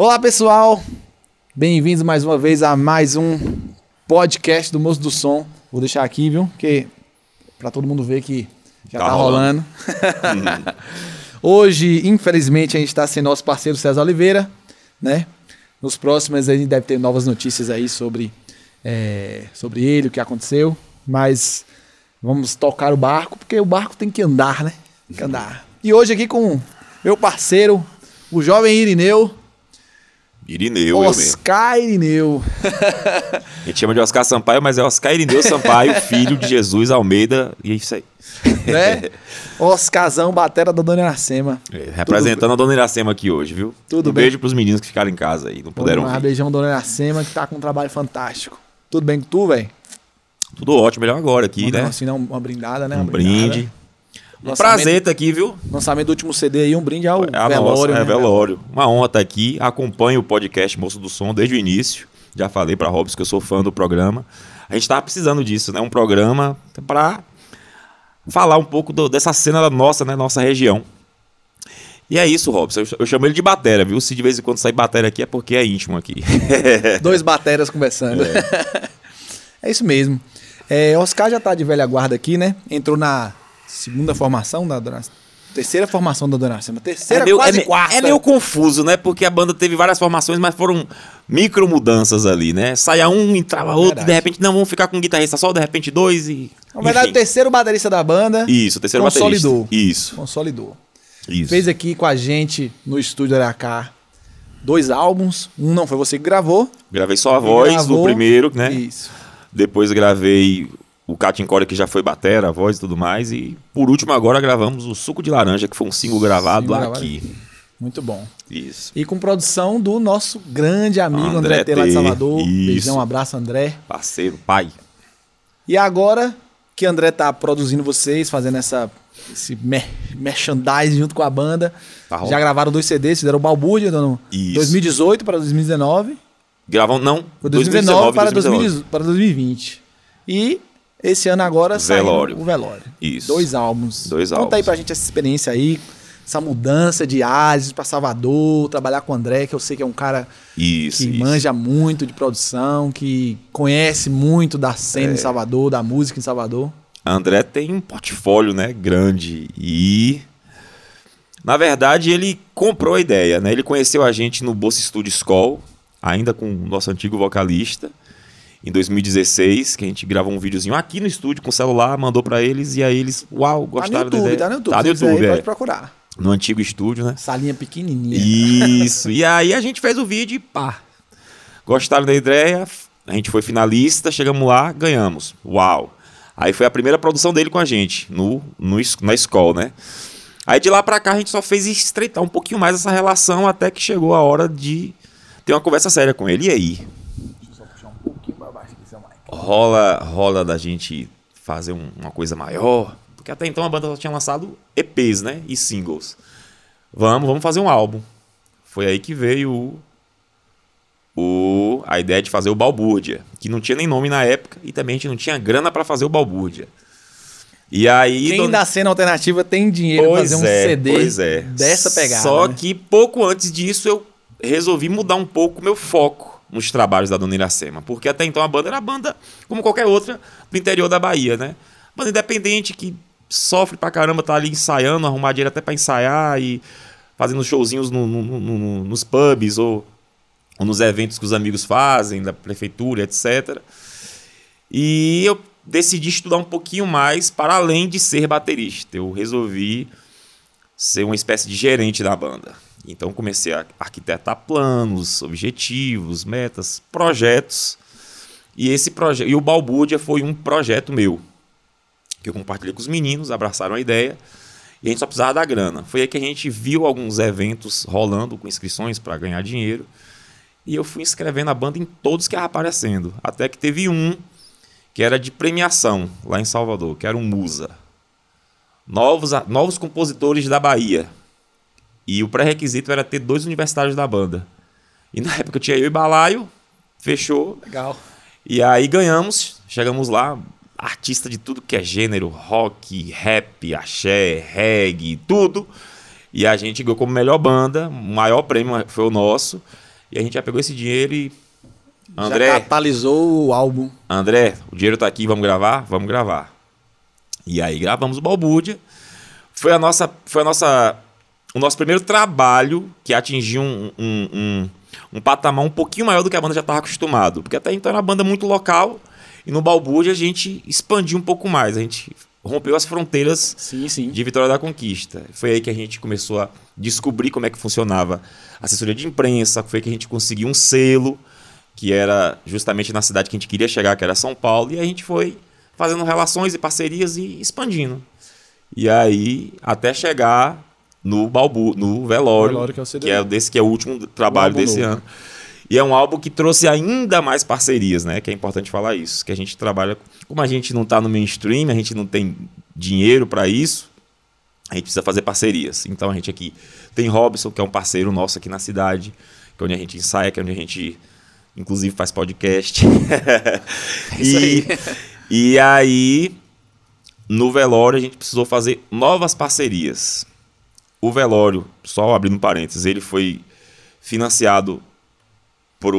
Olá, pessoal. Bem-vindos mais uma vez a mais um podcast do Moço do Som. Vou deixar aqui, viu? Que para todo mundo ver que já tá, Tá rolando. rolando. Hoje, infelizmente, a gente está sem nosso parceiro César Oliveira, né? Nos próximos a gente deve ter novas notícias aí sobre, é, sobre ele, o que aconteceu. Mas vamos tocar o barco, porque o barco tem que andar, né? Tem que andar. E hoje aqui com meu parceiro, o jovem Irineu, Irineu. Oscar Irineu. A gente chama de Oscar Sampaio, mas é Oscar Irineu Sampaio, filho de Jesus Almeida. E é isso aí. né? Oscarzão, batera da Dona Iracema. É, representando a Dona Iracema aqui hoje, viu? Tudo um bem. beijo pros meninos que ficaram em casa aí, não puderam Um vir. beijão, Dona Iracema, que tá com um trabalho fantástico. Tudo bem com tu, velho? Tudo ótimo, melhor agora aqui, Mandar né? assim, uma brindada, né? Um Uma brindada. Um prazer estar aqui, viu? Lançamento do último CD aí, um brinde ao É a velório. nossa, é né? velório. Uma honra estar aqui. Acompanho o podcast Moço do Som desde o início. Já falei para Robson que eu sou fã do programa. A gente tava precisando disso, né? Um programa para falar um pouco do- dessa cena da nossa, né? Nossa região. E é isso, Robson. Eu, ch- eu chamo ele de batera, viu? Se de vez em quando sair batera aqui é porque é íntimo aqui. Dois bateras conversando. É, isso mesmo. É, Oscar já tá de velha guarda aqui, né? Entrou na segunda formação da Dona Terceira formação da Dona Iracema. Terceira, é, meio, quase é, quarta. é meio confuso, né? Porque a banda teve várias formações, mas foram micro mudanças ali, né? Saia um, entrava outro, Verdade. de repente, não, vamos ficar com um guitarrista só, de repente dois e. Na verdade, o enfim. terceiro baterista da banda Isso, o terceiro Consolidou. baterista. Isso, consolidou. isso. Fez aqui com a gente no estúdio Aracá dois álbuns. Um não foi você que gravou. Gravei só a voz Gravou. do primeiro, né? Isso. Depois gravei o Catincore, que já foi batera, a voz e tudo mais. E por último, agora gravamos o Suco de Laranja, que foi um single gravado Single gravado aqui. Muito bom. Isso. E com produção do nosso grande amigo André, André T, lá de Salvador. isso. Beijão, um abraço, André. Parceiro, pai. E agora que André tá produzindo vocês, fazendo essa, esse mer merchandising junto com a banda. Tá Já gravaram dois CDs, fizeram o Balbúrdia no Isso. 2018 para 2019. Gravam, não. Foi 2019 para, 2019. 2018 para 2020. E esse ano agora saiu Velório. o Velório. Isso. Dois álbuns. Dois Conta aí pra gente essa experiência aí, essa mudança de Ares para Salvador, trabalhar com o André, que eu sei que é um cara Isso. que isso. manja muito de produção, que conhece muito da cena É. em Salvador, da música em Salvador. André tem um portfólio, né, grande e na verdade ele comprou a ideia, né? Ele conheceu a gente no Bolsa Studio School, ainda com o nosso antigo vocalista, em 2016, que a gente gravou um videozinho aqui no estúdio com o celular, mandou pra eles e aí eles, uau, Tá no gostaram da YouTube, ideia. tá no YouTube. Tá no YouTube, aí, é. pode procurar. No antigo estúdio, né? Salinha pequenininha. Isso. E aí a gente fez o vídeo e pá. Gostaram da ideia? A gente foi finalista, chegamos lá, ganhamos. Uau. Aí foi a primeira produção dele com a gente, no, no, na escola, né? Aí de lá pra cá a gente só fez estreitar um pouquinho mais essa relação até que chegou a hora de ter uma conversa séria com ele. E aí? Só puxar um pouquinho pra baixo aqui, seu Mike. Rola, rola da gente fazer um- uma coisa maior? Porque até então a banda só tinha lançado EPs, né? E singles. Vamos, vamos fazer um álbum. Foi aí que veio o, o- a ideia de fazer o Balbúrdia, que não tinha nem nome na época e também a gente não tinha grana pra fazer o Balbúrdia. E aí. Quem dona- da cena alternativa tem dinheiro pra Pois fazer um é, CD pois é. dessa pegada. Só né? que pouco antes disso eu resolvi mudar um pouco meu foco nos trabalhos da Dona Iracema. Porque até então a banda era banda, como qualquer outra, do interior da Bahia, né? Banda independente que sofre pra caramba, tá ali ensaiando, arrumar dinheiro até pra ensaiar e fazendo showzinhos no- no- no- no- nos pubs ou, ou nos eventos que os amigos fazem, da prefeitura, etc. E eu decidi estudar um pouquinho mais para além de ser baterista. Eu resolvi ser uma espécie de gerente da banda. Então comecei a arquitetar planos, objetivos, metas, projetos. E esse projeto, e o Balbúrdia foi um projeto meu que eu compartilhei com os meninos, abraçaram a ideia. E a gente só precisava da grana. Foi aí que a gente viu alguns eventos rolando com inscrições para ganhar dinheiro. E eu fui inscrevendo a banda em todos que ia aparecendo. Até que teve um que era de premiação lá em Salvador, que era um Musa. Novos, novos compositores da Bahia. E o pré-requisito era ter dois universitários da banda. E na época tinha eu e Balaio, fechou. Legal. E aí ganhamos, chegamos lá, artista de tudo que é gênero, rock, rap, axé, reggae, tudo. E a gente ganhou como melhor banda, o maior prêmio foi o nosso. E a gente já pegou esse dinheiro e. Já André, catalisou o álbum. André, o dinheiro tá aqui, vamos gravar? Vamos gravar. E aí gravamos o Balbúrdia. Foi a nossa, foi a nossa, o nosso primeiro trabalho que atingiu um, um, um, um patamar um pouquinho maior do que a banda já estava acostumado. Porque até então era uma banda muito local e no Balbúrdia a gente expandiu um pouco mais. A gente rompeu as fronteiras Sim, sim. de Vitória da Conquista. Foi aí que a gente começou a descobrir como é que funcionava a assessoria de imprensa, foi aí que a gente conseguiu um selo, que era justamente na cidade que a gente queria chegar, que era São Paulo, e a gente foi fazendo relações e parcerias e expandindo. E aí, até chegar no Balbu, no Velório, Velório, que é o CD. que é desse que é o último trabalho álbum desse novo. ano. E é um álbum que trouxe ainda mais parcerias, né? Que é importante falar isso. Que a gente trabalha. Como a gente não tá no mainstream, a gente não tem dinheiro para isso, a gente precisa fazer parcerias. Então a gente aqui tem Robson, que é um parceiro nosso aqui na cidade, que é onde a gente ensaia, que é onde a gente, inclusive, faz podcast. Isso aí. e, e aí, no velório, a gente precisou fazer novas parcerias. O velório, só abrindo parênteses, ele foi financiado por,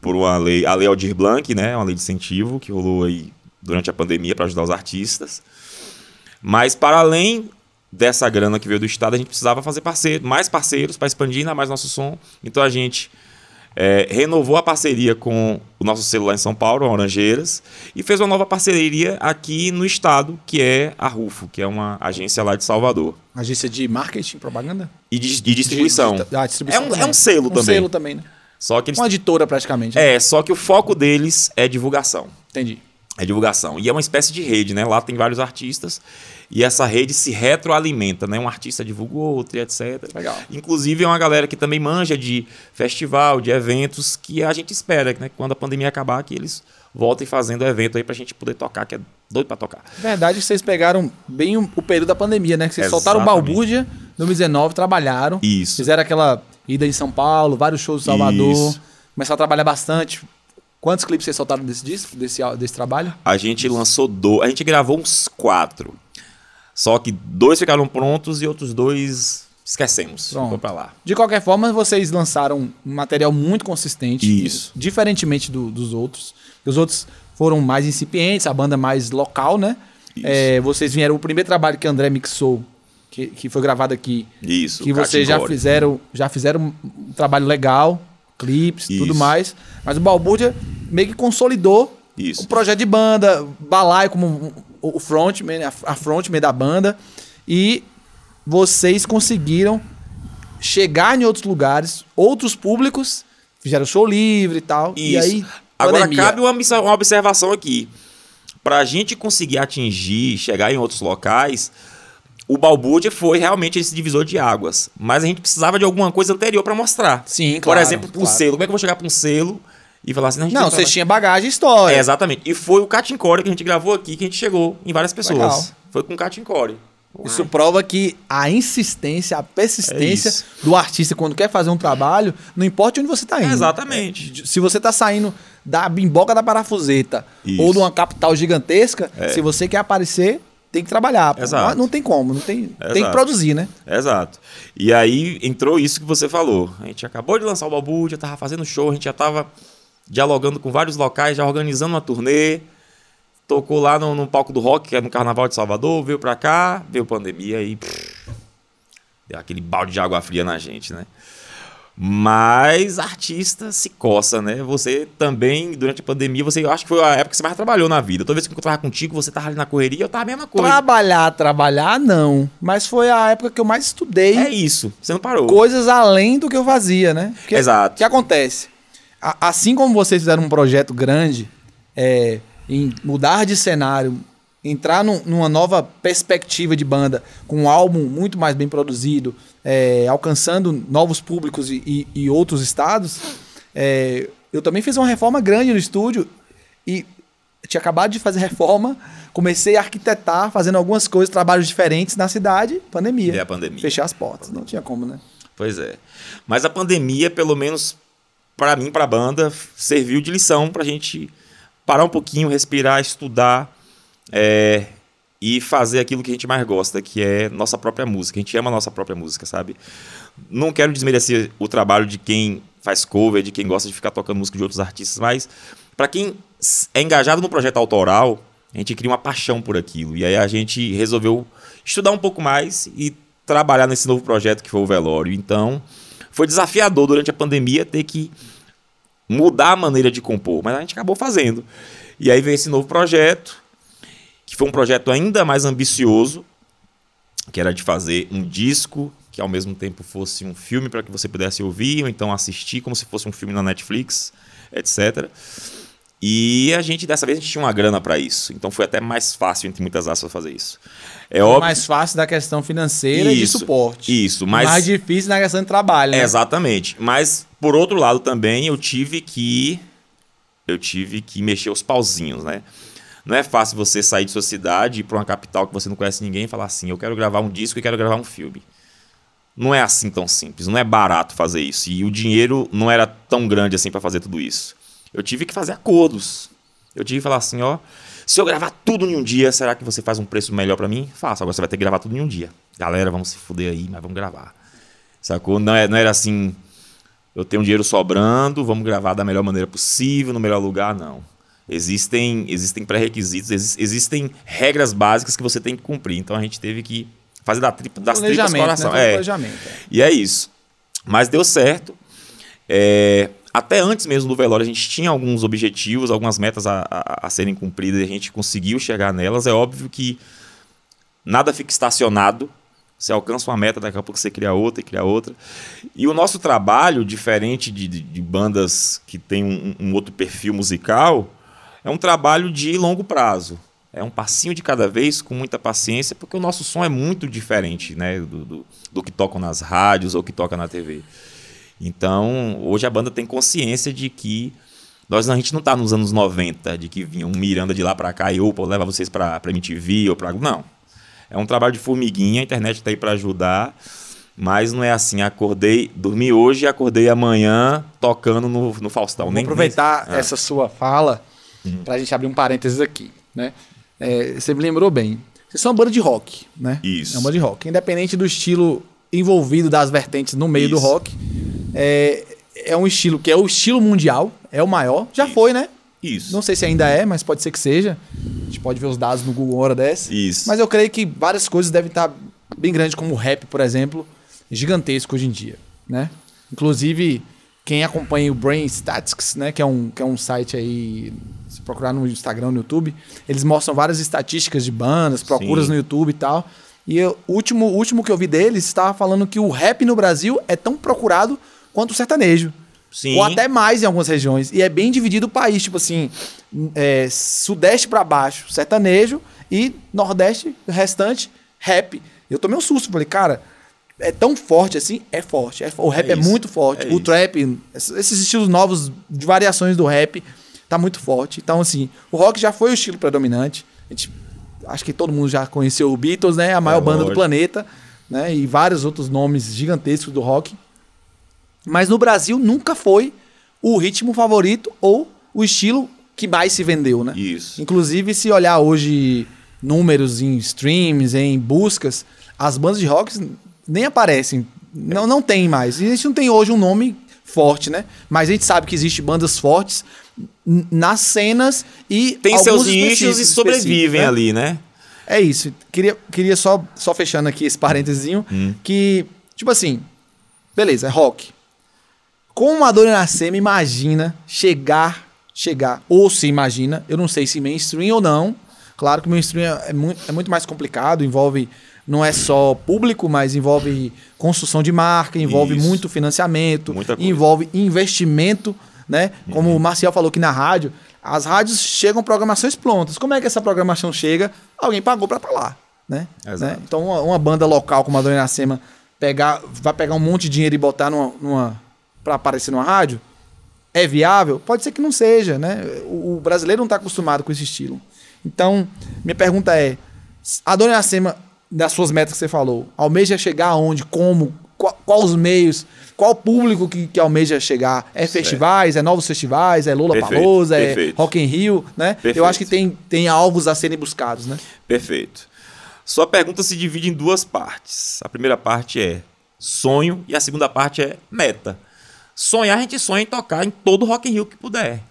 por uma lei, a Lei Aldir Blanc, né? Uma lei de incentivo que rolou aí durante a pandemia para ajudar os artistas. Mas para além dessa grana que veio do Estado, a gente precisava fazer parceiro, mais parceiros para expandir ainda mais nosso som. Então a gente é, renovou a parceria com o nosso celular em São Paulo, a Orangeiras, e fez uma nova parceria aqui no estado, que é a Rufo, que é uma agência lá de Salvador. Agência de marketing, propaganda? E de, de distribuição. De- de- ah, distribuição É um- também. é um selo um também. selo também, né? Só que eles. Uma editora praticamente. né? É, só que o foco deles é divulgação. Entendi. É divulgação. E é uma espécie de rede, né? Lá tem vários artistas e essa rede se retroalimenta, né? Um artista divulga o outro e etc. Legal. Inclusive é uma galera que também manja de festival, de eventos, que a gente espera, né? que Quando a pandemia acabar, que eles voltem fazendo evento aí pra gente poder tocar, que é doido pra tocar. Verdade que vocês pegaram bem o, período da pandemia, né? Que vocês soltaram o Exatamente. Balbúrdia no 2019, trabalharam. Isso. Fizeram aquela ida em São Paulo, vários shows em Salvador. Isso. Começaram a trabalhar bastante. Quantos clipes vocês soltaram desse disco, desse, desse trabalho? A gente lançou dois. A gente gravou uns quatro. Só que dois ficaram prontos e outros dois esquecemos. Pronto. Ficou pra lá. De qualquer forma, vocês lançaram um material muito consistente. Isso. Diferentemente do- dos outros. Os outros foram mais incipientes, a banda mais local, né? Isso. É, vocês vieram, o primeiro trabalho que André mixou, que, que foi gravado aqui, Isso. que vocês já fizeram, já fizeram um trabalho legal, clipes, tudo Isso. mais. Mas o Balbúrdia meio que consolidou Isso. o projeto de banda, Balai como o frontman, a a frontman da banda. E vocês conseguiram chegar em outros lugares, outros públicos, fizeram show livre e tal. E Isso. aí, Agora pandemia. cabe uma, uma observação aqui. Pra gente conseguir atingir, chegar em outros locais, o Balbúrdia foi realmente esse divisor de águas. Mas a gente precisava de alguma coisa anterior pra mostrar. Sim, Por claro, exemplo, um claro. selo. Como é que eu vou chegar pra um selo e falar assim... "Não, a gente Não, vocês trabalhar." tinham bagagem e história. É, exatamente. E foi o Catincore que a gente gravou aqui, que a gente chegou em várias pessoas. Legal. Foi com o Catincore. Isso prova que a insistência, a É persistência isso. do artista quando quer fazer um trabalho, não importa onde você está indo. Exatamente. Se você tá saindo da bimboca da parafuseta Isso. ou de uma capital gigantesca, se você quer aparecer, tem que trabalhar. Não, não tem como, não tem, tem que produzir, né? Exato. E aí entrou isso que você falou. A gente acabou de lançar o Babu, já tava fazendo show, a gente já tava dialogando com vários locais, já organizando uma turnê. Tocou lá no, no palco do rock, que é no Carnaval de Salvador, veio pra cá, veio pandemia e pff, deu aquele balde de água fria na gente, né? Mas artista se coça, né? Você também, durante a pandemia, você eu acho que foi a época que você mais trabalhou na vida. Toda vez que eu encontrava contigo, você tava ali na correria, eu tava a mesma coisa. Trabalhar, trabalhar, não. Mas foi a época que eu mais estudei É isso, você não parou. coisas além do que eu fazia, né? Porque Exato. O que acontece? A- assim como vocês fizeram um projeto grande, é, em mudar de cenário, entrar num- numa nova perspectiva de banda, com um álbum muito mais bem produzido, é, alcançando novos públicos e, e- e outros estados, é, eu também fiz uma reforma grande no estúdio e tinha acabado de fazer reforma, comecei a arquitetar, fazendo algumas coisas, trabalhos diferentes na cidade, pandemia. E a pandemia. Fechar as portas, não tinha como, né? Pois é. Mas a pandemia, pelo menos pra mim, pra banda, serviu de lição pra gente parar um pouquinho, respirar, estudar é, e fazer aquilo que a gente mais gosta, que é nossa própria música. A gente ama a nossa própria música, sabe? Não quero desmerecer o trabalho de quem faz cover, de quem gosta de ficar tocando música de outros artistas, mas para quem é engajado no projeto autoral, a gente cria uma paixão por aquilo. E aí a gente resolveu estudar um pouco mais e trabalhar nesse novo projeto que foi o velório. Então, foi desafiador durante a pandemia ter que mudar a maneira de compor, mas a gente acabou fazendo. E aí veio esse novo projeto, foi um projeto ainda mais ambicioso, que era de fazer um disco que ao mesmo tempo fosse um filme para que você pudesse ouvir ou então assistir como se fosse um filme na Netflix, etc. E a gente, dessa vez, a gente tinha uma grana para isso. Então foi até mais fácil, entre muitas aspas, fazer isso. É óbvio... mais fácil da questão financeira isso, e de suporte. Isso, mas. Mais difícil na questão de trabalho, né? Exatamente. Mas, por outro lado, também eu tive que. Eu tive que mexer os pauzinhos, né? Não é fácil você sair de sua cidade ir para uma capital que você não conhece ninguém e falar assim: eu quero gravar um disco e quero gravar um filme. Não é assim tão simples, não é barato fazer isso. E o dinheiro não era tão grande assim para fazer tudo isso. Eu tive que fazer acordos. Eu tive que falar assim, ó, se eu gravar tudo em um dia, será que você faz um preço melhor para mim? Faça, agora você vai ter que gravar tudo em um dia. Galera, vamos se fuder aí, mas vamos gravar. Sacou? Não, é, não era assim, eu tenho dinheiro sobrando, vamos gravar da melhor maneira possível, no melhor lugar, não. Existem, existem pré-requisitos, existem regras básicas que você tem que cumprir. Então a gente teve que fazer da tripa, das tripas coração. Né? É. E é isso. Mas deu certo. É, até antes mesmo do velório, a gente tinha alguns objetivos, algumas metas a, a, a serem cumpridas e a gente conseguiu chegar nelas. É óbvio que nada fica estacionado. Você alcança uma meta, daqui a pouco você cria outra e cria outra. E o nosso trabalho, diferente de, de, de bandas que tem um, um, outro perfil musical, é um trabalho de longo prazo. É um passinho de cada vez, com muita paciência, porque o nosso som é muito diferente né, do, do, do que tocam nas rádios ou que toca na TV. Então, hoje a banda tem consciência de que nós a gente não está nos anos 90, de que vinha um Miranda de lá para cá e opa, leva vocês para MTV ou para não. É um trabalho de formiguinha, a internet está aí para ajudar, mas não é assim, acordei, dormi hoje e acordei amanhã tocando no, no Faustão. Vou nem, aproveitar nem... Ah. essa sua fala uhum. para a gente abrir um parênteses aqui, né? É, você me lembrou bem. Vocês são uma banda de rock, né? Isso. É uma banda de rock. Independente do estilo envolvido das vertentes no meio Isso. do rock, é, é um estilo que é o estilo mundial, é o maior. Já Isso. foi, né? Isso. Não sei se ainda é, mas pode ser que seja. A gente pode ver os dados no Google hora dessa. Isso. Mas eu creio que várias coisas devem estar bem grandes, como o rap, por exemplo, gigantesco hoje em dia, né? Inclusive, quem acompanha o Brain Statistics, né, que é um, que é um site aí, se procurar no Instagram, no YouTube, eles mostram várias estatísticas de bandas, procuras Sim. no YouTube e tal. E o último, último que eu vi deles estava falando que o rap no Brasil é tão procurado quanto o sertanejo. Sim. Ou até mais em algumas regiões. E é bem dividido o país, tipo assim, é, sudeste para baixo, sertanejo, e nordeste, restante, rap. Eu tomei um susto, falei, cara, é tão forte assim? É forte. É, o rap é, é muito forte. É o isso. trap, esses estilos novos de variações do rap, tá muito forte. Então, assim, o rock já foi o estilo predominante. A gente, acho que todo mundo já conheceu o Beatles, né? A maior é, banda lógico. do planeta, né? E vários outros nomes gigantescos do rock. Mas no Brasil nunca foi o ritmo favorito ou o estilo que mais se vendeu, né? Isso. Inclusive, se olhar hoje números em streams, em buscas, as bandas de rock nem aparecem. Não, não tem mais. E a gente não tem hoje um nome forte, né? Mas a gente sabe que existem bandas fortes nas cenas e tem seus nichos e sobrevivem né? ali, né? É isso. Queria, queria só, só fechando aqui esse parênteses, hum. que, tipo assim, beleza, é rock. Como a Dona Iracema imagina chegar, chegar, ou se imagina, eu não sei se mainstream ou não. Claro que mainstream é muito, é muito mais complicado, envolve não é só público, mas envolve construção de marca, envolve Isso. muito financiamento, envolve investimento, né? Como uhum. o Marcial falou aqui na rádio, as rádios chegam programações prontas. Como é que essa programação chega? Alguém pagou para estar tá lá, né? né? Então uma, uma, banda local como a Dona Iracema pegar, vai pegar um monte de dinheiro e botar numa, numa para aparecer numa rádio, é viável? Pode ser que não seja, né? O, o brasileiro não está acostumado com esse estilo. Então, minha pergunta é: a Dona Iracema, das suas metas que você falou, almeja chegar aonde, como, qual, qual os meios, qual público que, que almeja chegar? É certo. festivais, é novos festivais, é Lula Palusa, é Rock in Rio, né? Perfeito. Eu acho que tem, tem alvos a serem buscados, né? Perfeito. Sua pergunta se divide em duas partes. A primeira parte é sonho e a segunda parte é meta. Sonhar, a gente sonha em tocar em todo Rock in Rio que puder.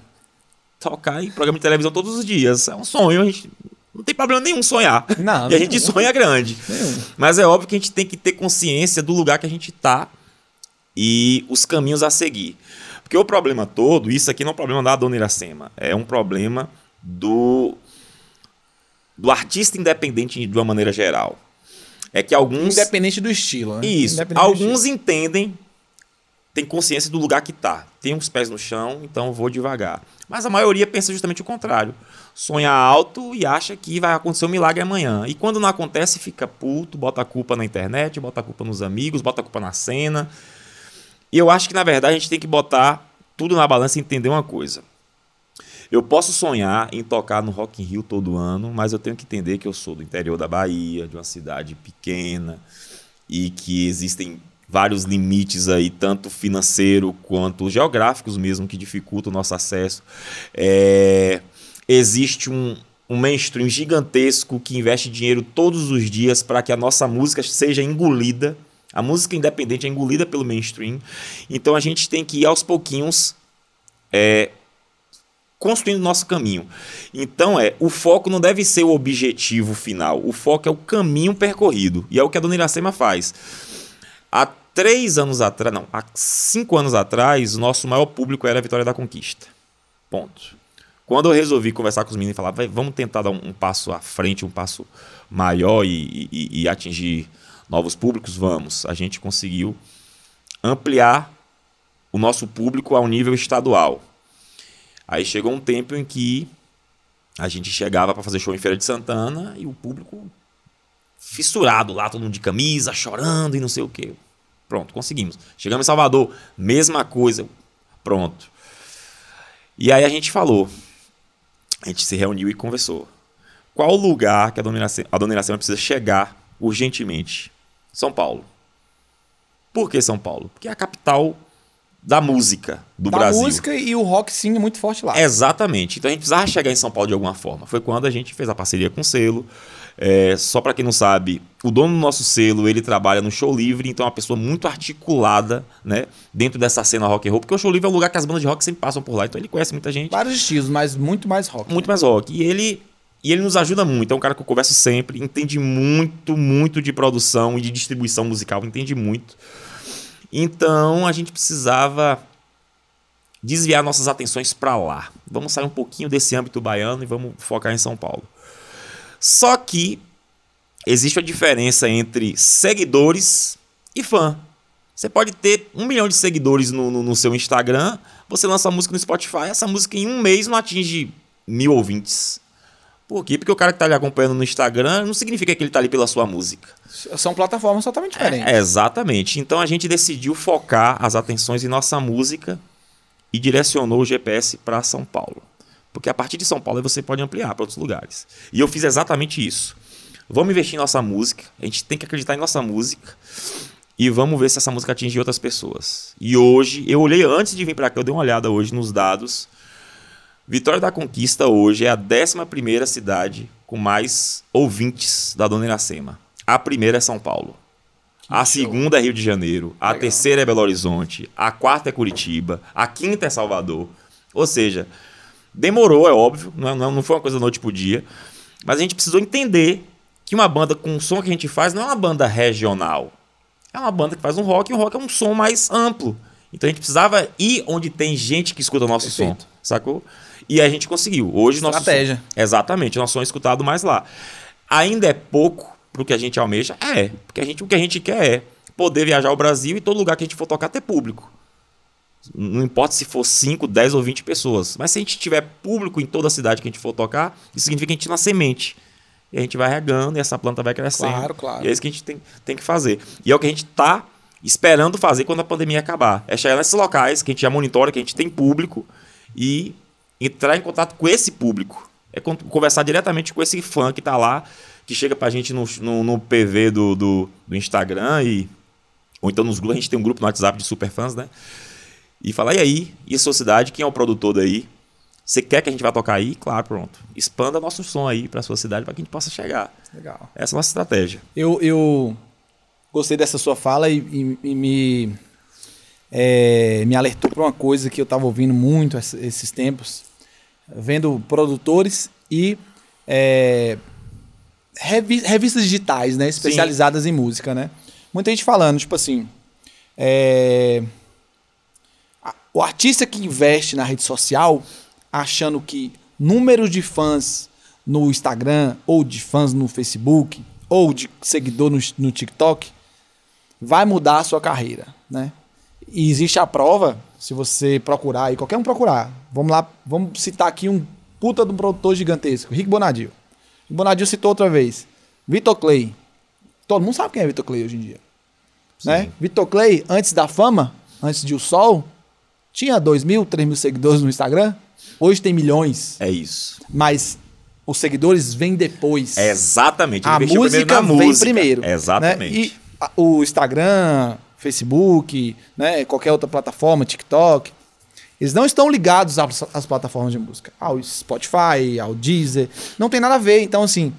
Tocar em programa de televisão todos os dias. É um sonho, a gente não tem problema nenhum sonhar. Não, e a gente sonha grande. Nenhum. Mas é óbvio que a gente tem que ter consciência do lugar que a gente tá e os caminhos a seguir. Porque o problema todo, isso aqui não é um problema da Dona Iracema, é um problema do do artista independente de uma maneira geral. É que alguns Independente do estilo, né? isso, alguns entendem, tem consciência do lugar que tá. Tem os pés no chão, então vou devagar. Mas a maioria pensa justamente o contrário. Sonha alto e acha que vai acontecer um milagre amanhã. E quando não acontece, fica puto, bota a culpa na internet, bota a culpa nos amigos, bota a culpa na cena. E eu acho que na verdade a gente tem que botar tudo na balança e entender uma coisa. Eu posso sonhar em tocar no Rock in Rio todo ano, mas eu tenho que entender que eu sou do interior da Bahia, de uma cidade pequena e que existem vários limites aí, tanto financeiro quanto geográficos mesmo, que dificultam o nosso acesso. É, existe um, um mainstream gigantesco que investe dinheiro todos os dias para que a nossa música seja engolida. A música independente é engolida pelo mainstream. Então a gente tem que ir aos pouquinhos é, construindo nosso caminho. Então é, o foco não deve ser o objetivo final, o foco é o caminho percorrido. E é o que a Dona Iracema faz. Há três anos atrás, não, há cinco anos atrás, o nosso maior público era a Vitória da Conquista. Ponto. Quando eu resolvi conversar com os meninos e falar, "Vai, vamos tentar dar um, um passo à frente, um passo maior e, e- e atingir novos públicos, vamos. A gente conseguiu ampliar o nosso público ao nível estadual. Aí chegou um tempo em que a gente chegava para fazer show em Feira de Santana e o público fissurado lá, todo mundo de camisa, chorando e não sei o quê. Pronto, conseguimos. Chegamos em Salvador, mesma coisa. Pronto. E aí a gente falou. A gente se reuniu e conversou. Qual o lugar que a Dona Iracema, a Dona Iracema precisa chegar urgentemente? São Paulo. Por que São Paulo? Porque é a capital da música do da Brasil. música e o rock sim é muito forte lá. Exatamente. Então a gente precisava chegar em São Paulo de alguma forma. Foi quando a gente fez a parceria com o selo. É, só para quem não sabe, o dono do nosso selo ele trabalha no show livre, então é uma pessoa muito articulada, né, dentro dessa cena rock and roll, porque o show livre é um lugar que as bandas de rock sempre passam por lá, então ele conhece muita gente, Vários estilos, mas muito mais rock. muito mais rock. E ele e ele nos ajuda muito, é um cara que eu converso sempre, entende muito, muito de produção e de distribuição musical, entende muito. Então a gente precisava desviar nossas atenções para lá. Vamos sair um pouquinho desse âmbito baiano e vamos focar em São Paulo. Só que existe a diferença entre seguidores e fã. Você pode ter um milhão de seguidores no, no, no seu Instagram, você lança a música no Spotify, essa música em um mês não atinge mil ouvintes. Por quê? Porque o cara que tá ali acompanhando no Instagram não significa que ele tá ali pela sua música. São plataformas totalmente diferentes. É, exatamente. Então a gente decidiu focar as atenções em nossa música e direcionou o GPS para São Paulo. Porque a partir de São Paulo você pode ampliar para outros lugares. E eu fiz exatamente isso. Vamos investir em nossa música, a gente tem que acreditar em nossa música e vamos ver se essa música atinge outras pessoas. E hoje, eu olhei antes de vir para cá, eu dei uma olhada hoje nos dados. Vitória da Conquista hoje é a 11ª cidade com mais ouvintes da Dona Iracema. A primeira é São Paulo. A segunda é Rio de Janeiro. A Legal. terceira é Belo Horizonte. A quarta é Curitiba. A quinta é Salvador. Ou seja, demorou, é óbvio. Não, não, não foi uma coisa da noite pro dia. Mas a gente precisou entender que uma banda com o som que a gente faz não é uma banda regional. É uma banda que faz um rock e o rock é um som mais amplo. Então a gente precisava ir onde tem gente que escuta o nosso Perfeito. som. Sacou? E a gente conseguiu. Hoje nosso Estratégia. som- Exatamente, nosso som é escutado mais lá. Ainda é pouco pro que a gente almeja? É. Porque a gente, o que a gente quer é poder viajar ao Brasil e todo lugar que a gente for tocar ter público. Não importa se for 5, 10 ou 20 pessoas. Mas se a gente tiver público em toda a cidade que a gente for tocar, isso significa que a gente na semente. E a gente vai regando e essa planta vai crescendo. Claro, claro. E é isso que a gente tem, tem que fazer. E é o que a gente está esperando fazer quando a pandemia acabar. É chegar nesses locais que a gente já monitora, que a gente tem público e entrar em contato com esse público. É con- conversar diretamente com esse fã que tá lá, que chega pra gente no, no, no PV do, do, do Instagram e. Ou então nos grupos, a gente tem um grupo no WhatsApp de super fãs, né? E falar, e aí? E a sua cidade? Quem é o produtor daí? Você quer que a gente vá tocar aí? Claro, pronto. Expanda nosso som aí pra sua cidade para que a gente possa chegar. Legal. Essa é a nossa estratégia. Eu, eu gostei dessa sua fala e, e- e me, é, me alertou para uma coisa que eu estava ouvindo muito esses tempos, vendo produtores e é, revistas digitais, né, especializadas Sim. em música, né? Muita gente falando, tipo assim, é, o artista que investe na rede social, achando que número de fãs no Instagram, ou de fãs no Facebook, ou de seguidor no, no TikTok, vai mudar a sua carreira, né? E existe a prova, se você procurar aí, qualquer um procurar. Vamos lá, vamos citar aqui um puta de um produtor gigantesco, Rick Bonadio. O Bonadio citou outra vez. Vitor Clay. Todo mundo sabe quem é Vitor Clay hoje em dia. Né? Vitor Clay, antes da fama, antes de O Sol, tinha 2 mil, 3 mil seguidores no Instagram. Hoje tem milhões. É isso. Mas os seguidores vêm depois. É exatamente. a música vem música. primeiro. É exatamente. Né? E o Instagram, Facebook, né, qualquer outra plataforma, TikTok, eles não estão ligados às, às, plataformas de música, ao Spotify, ao Deezer, não tem nada a ver. Então, assim,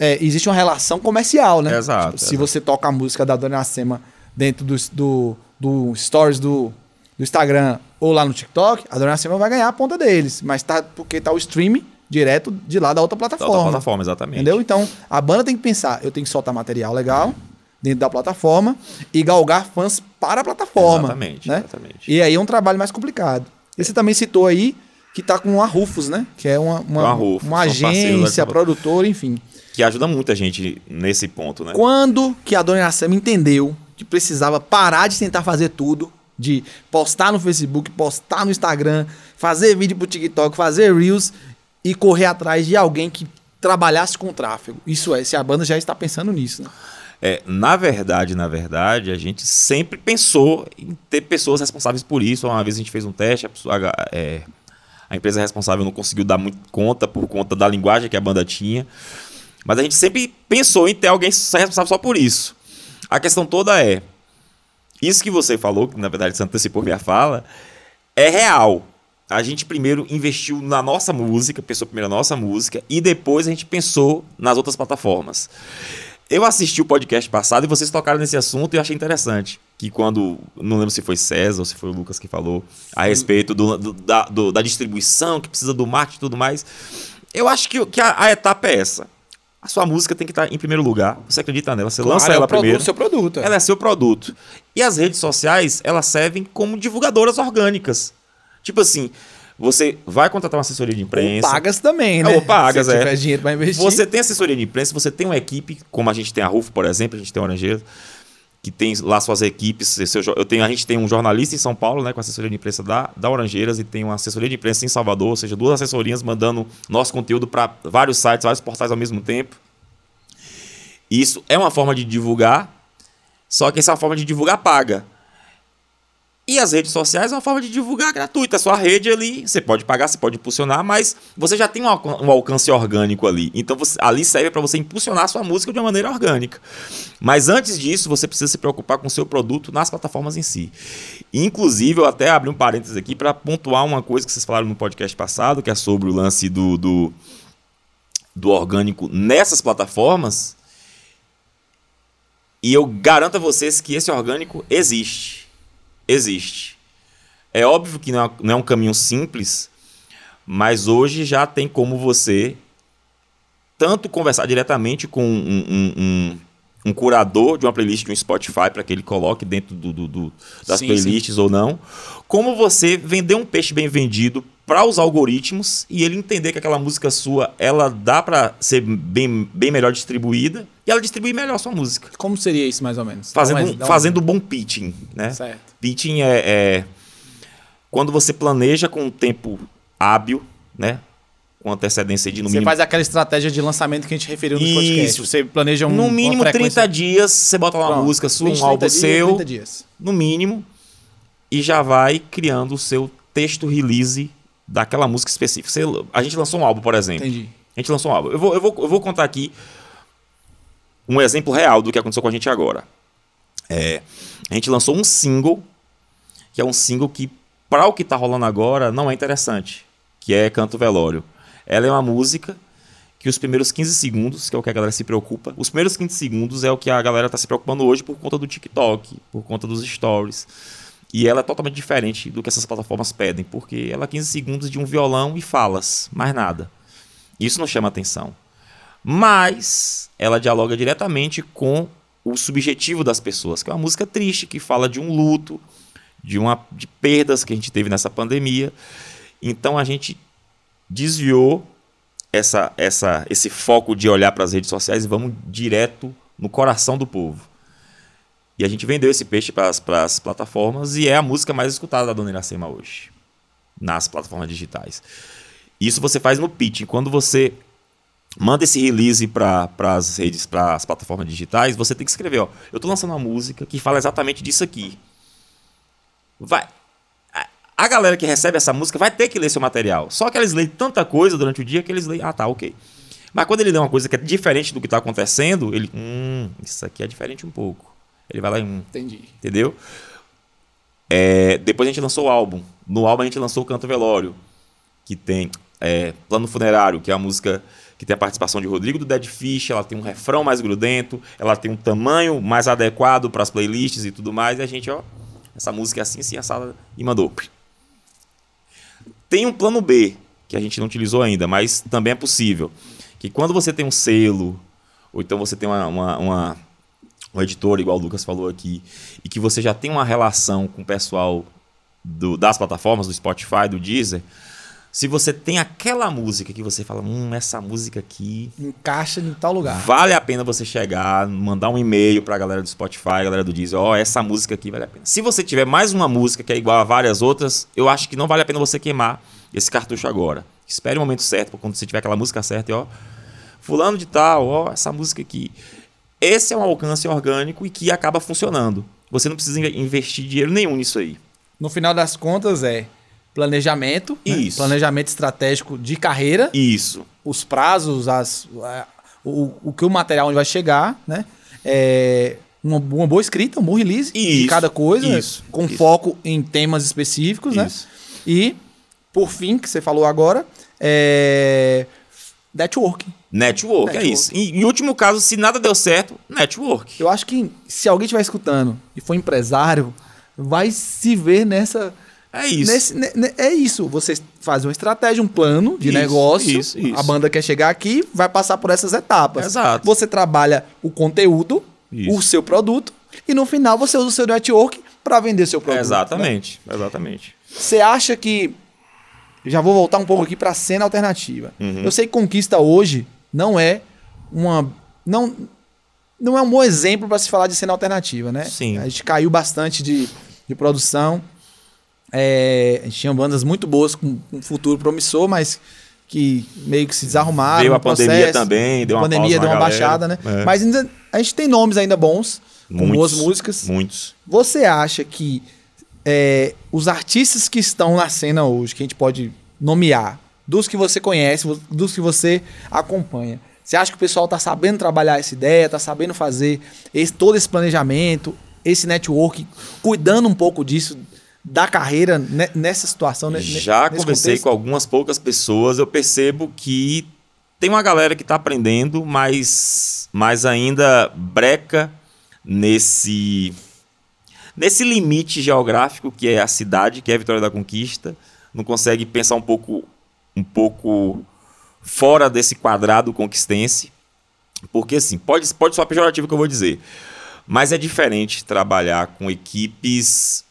é, existe uma relação comercial, né? Exato. Tipo, se você toca a música da Dona Iracema dentro do, do, do stories do, do Instagram ou lá no TikTok, a Dona Iracema vai ganhar a ponta deles, mas tá porque tá o streaming direto de lá da outra plataforma. Da outra plataforma, exatamente. Entendeu? Então, a banda tem que pensar, eu tenho que soltar material legal dentro da plataforma e galgar fãs para a plataforma. Exatamente, né? exatamente. E aí é um trabalho mais complicado. E você também citou aí que está com a Rufus, né? Que é uma, uma, Rufus, uma agência, produtora, enfim. Que ajuda muita gente nesse ponto, né? Quando que a Dona Iracema entendeu que precisava parar de tentar fazer tudo, de postar no Facebook, postar no Instagram, fazer vídeo pro TikTok, fazer Reels e correr atrás de alguém que trabalhasse com tráfego. Isso é, se a banda já está pensando nisso, né? É, na verdade, na verdade, a gente sempre pensou em ter pessoas responsáveis por isso. Uma vez a gente fez um teste, a, pessoa, é, a empresa responsável não conseguiu dar muito conta por conta da linguagem que a banda tinha. Mas a gente sempre pensou em ter alguém responsável só por isso. A questão toda é: isso que você falou, que na verdade você antecipou minha fala, é real. A gente primeiro investiu na nossa música, pensou primeiro na nossa música, e depois a gente pensou nas outras plataformas. Eu assisti o podcast passado e vocês tocaram nesse assunto e eu achei interessante. Que quando, não lembro se foi César ou se foi o Lucas que falou, a respeito do, do, da, do, da, distribuição, que precisa do marketing e tudo mais. Eu acho que, que a, a, etapa é essa. A sua música tem que estar em primeiro lugar. Você acredita nela, você claro, lança é ela primeiro. seu produto. É. Ela é seu produto. E as redes sociais, elas servem como divulgadoras orgânicas. Tipo assim, você vai contratar uma assessoria de imprensa. Ou pagas também, né? Ou pagas, Se é. dinheiro para investir. Você tem assessoria de imprensa, você tem uma equipe, como a gente tem a RUF, por exemplo, a gente tem a Orangeira, que tem lá suas equipes. Eu tenho, a gente tem um jornalista em São Paulo, né, com assessoria de imprensa da, da Orangeiras, e tem uma assessoria de imprensa em Salvador, ou seja, duas assessorias mandando nosso conteúdo para vários sites, vários portais ao mesmo tempo. Isso é uma forma de divulgar, só que essa forma de divulgar paga. E as redes sociais é uma forma de divulgar gratuita. A sua rede ali, você pode pagar, você pode impulsionar, mas você já tem um, alcance orgânico ali. Então você, ali serve para você impulsionar a sua música de uma maneira orgânica. Mas antes disso, você precisa se preocupar com o seu produto nas plataformas em si. Inclusive, eu até abri um parênteses aqui para pontuar uma coisa que vocês falaram no podcast passado, que é sobre o lance do, do, do orgânico nessas plataformas. E eu garanto a vocês que esse orgânico existe existe. É óbvio que não é, não é um caminho simples, mas hoje já tem como você tanto conversar diretamente com um, um, um, um curador de uma playlist de um Spotify para que ele coloque dentro do, do, do das sim, playlists sim. ou não, como você vender um peixe bem vendido para os algoritmos e ele entender que aquela música sua ela dá para ser bem, bem melhor distribuída e ela distribui melhor a sua música. Como seria isso mais ou menos? Fazendo, um, fazendo bom pitching, né? Certo. Pitching é, é quando você planeja com um tempo hábil, né? com antecedência de no você mínimo. faz aquela estratégia de lançamento que a gente referiu no podcast. Você planeja um. No mínimo frequência... 30 dias, você bota lá uma Pronto, música sua, 20, um álbum dias, seu. 30 dias. No mínimo. E já vai criando o seu texto release daquela música específica. Você, a gente lançou um álbum, por exemplo. Entendi. A gente lançou um álbum. Eu vou, eu vou, eu vou contar aqui um exemplo real do que aconteceu com a gente agora. É, a gente lançou um single, que é um single que, para o que está rolando agora, não é interessante, que é Canto Velório. Ela é uma música que os primeiros 15 segundos, que é o que a galera se preocupa, os primeiros 15 segundos é o que a galera está se preocupando hoje por conta do TikTok, por conta dos stories. E ela é totalmente diferente do que essas plataformas pedem, porque ela é 15 segundos de um violão e falas, mais nada. Isso não chama atenção. Mas ela dialoga diretamente com o subjetivo das pessoas, que é uma música triste, que fala de um luto, de, uma, de perdas que a gente teve nessa pandemia. Então a gente desviou essa, essa, esse foco de olhar para as redes sociais e vamos direto no coração do povo. E a gente vendeu esse peixe para as plataformas e é a música mais escutada da Dona Iracema hoje, nas plataformas digitais. Isso você faz no pitch. Quando você manda esse release para as redes, para as plataformas digitais, você tem que escrever, ó, eu estou lançando uma música que fala exatamente disso aqui. Vai. A galera que recebe essa música vai ter que ler seu material. Só que eles leem tanta coisa durante o dia que eles leem, ah, tá, ok. Mas quando ele lê uma coisa que é diferente do que está acontecendo, ele, hum, isso aqui é diferente um pouco. Ele vai lá e. Hum, Entendi. Entendeu? É, depois a gente lançou o álbum. No álbum a gente lançou o Canto Velório, que tem é, Plano Funerário, que é a música que tem a participação de Rodrigo do Dead Fish, ela tem um refrão mais grudento, ela tem um tamanho mais adequado para as playlists e tudo mais, e a gente, ó, essa música é assim, assim, assada, e mandou. Tem um plano B, que a gente não utilizou ainda, mas também é possível. Que quando você tem um selo, ou então você tem uma, uma, uma um editor, igual o Lucas falou aqui, e que você já tem uma relação com o pessoal do, das plataformas, do Spotify, do Deezer, se você tem aquela música que você fala, hum, essa música aqui. Encaixa em tal lugar. Vale a pena você chegar, mandar um e-mail pra galera do Spotify, galera do Deezer, ó, oh, essa música aqui vale a pena. Se você tiver mais uma música que é igual a várias outras, eu acho que não vale a pena você queimar esse cartucho agora. Espere o momento certo, quando você tiver aquela música certa e ó, fulano de tal, ó, essa música aqui. Esse é um alcance orgânico e que acaba funcionando. Você não precisa investir dinheiro nenhum nisso aí. No final das contas é planejamento, né? Isso. planejamento estratégico de carreira, Isso. os prazos, as, o, o que o material onde vai chegar, né? É, uma, uma boa escrita, um bom release de Isso, cada coisa, isso, com isso. foco em temas específicos, né? E, por fim, que você falou agora, é networking. Network, é Network. isso. Em, em último caso, se nada deu certo, network. Eu acho que se alguém estiver escutando e for empresário, vai se ver nessa. É isso. nesse- ne- é isso. Você faz uma estratégia, um plano de Isso, negócio. isso, isso. A banda quer chegar aqui, vai passar por essas etapas. Exato. Você trabalha o conteúdo, Isso. o seu produto, e no final você usa o seu network para vender seu produto. né? Exatamente. Exatamente. Você acha que. Já vou voltar um pouco aqui para a cena alternativa. Uhum. Eu sei que Conquista hoje não é uma. Não, não é um bom exemplo para se falar de cena alternativa, né? Sim. A gente caiu bastante de, de produção. É, a gente tinha bandas muito boas com um futuro promissor, mas que meio que se desarrumaram. Veio a pandemia processo. também, deu uma pandemia deu uma galera. baixada, né? É. Mas ainda, a gente tem nomes ainda bons, com Muitos, boas músicas. Muitos. Você acha que é, os artistas que estão na cena hoje, que a gente pode nomear, dos que você conhece, dos que você acompanha, você acha que o pessoal está sabendo trabalhar essa ideia, está sabendo fazer esse, todo esse planejamento, esse network, cuidando um pouco disso, da carreira ne- nessa situação? Já conversei contexto? com algumas poucas pessoas, eu percebo que tem uma galera que está aprendendo, mas, mas ainda breca nesse nesse limite geográfico que é a cidade, que é a Vitória da Conquista, não consegue pensar um pouco um pouco fora desse quadrado conquistense, porque assim, pode pode soar pejorativo o que eu vou dizer, mas é diferente trabalhar com equipes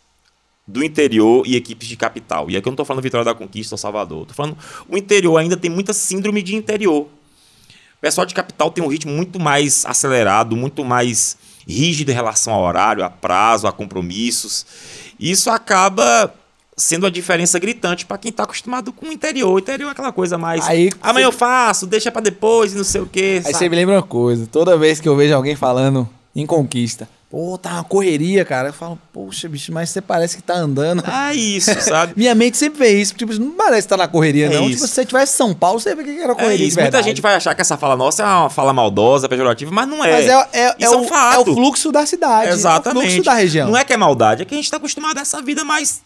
do interior e equipes de capital. E aqui eu não estou falando Vitória da Conquista ou Salvador. Estou falando o interior ainda tem muita síndrome de interior. O pessoal de capital tem um ritmo muito mais acelerado, muito mais rígido em relação ao horário, a prazo, a compromissos. Isso acaba sendo a diferença gritante para quem está acostumado com o interior. O interior é aquela coisa mais. Aí Amanhã eu faço, deixa para depois e não sei o quê. Aí sabe? você me lembra uma coisa, toda vez que eu vejo alguém falando em conquista, pô, tá uma correria, cara, eu falo, poxa, bicho, mas você parece que tá andando. É isso, sabe? Minha mente sempre vê isso, tipo, não parece que tá na correria, É não. isso. Tipo, se você tivesse São Paulo, você ia ver que era É correria. isso. de Muita gente vai achar que essa fala nossa é uma fala maldosa, pejorativa, mas não é. Mas é, é, é, Isso é um o, fato. é o fluxo da cidade. Exatamente. É o fluxo da região. Não é que é maldade, é que a gente está acostumado a essa vida mais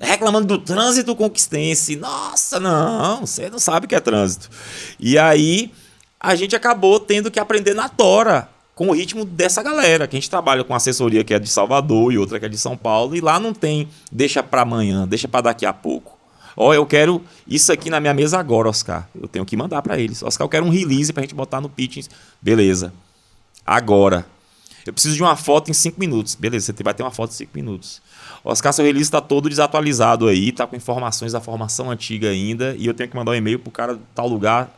reclamando do trânsito conquistense. Nossa, não, você não sabe o que é trânsito. E aí a gente acabou tendo que aprender na tora com o ritmo dessa galera, que a gente trabalha com assessoria que é de Salvador e outra que é de São Paulo, e lá não tem deixa para amanhã, deixa para daqui a pouco. Ó, eu quero isso aqui na minha mesa agora, Oscar. Eu tenho que mandar para eles. Oscar, eu quero um release pra gente botar no pitch. Beleza. Agora. Eu preciso de uma foto em 5 minutos. Beleza, você vai ter uma foto em 5 minutos. Oscar, seu release está todo desatualizado aí, tá com informações da formação antiga ainda, e eu tenho que mandar um e-mail pro cara tal lugar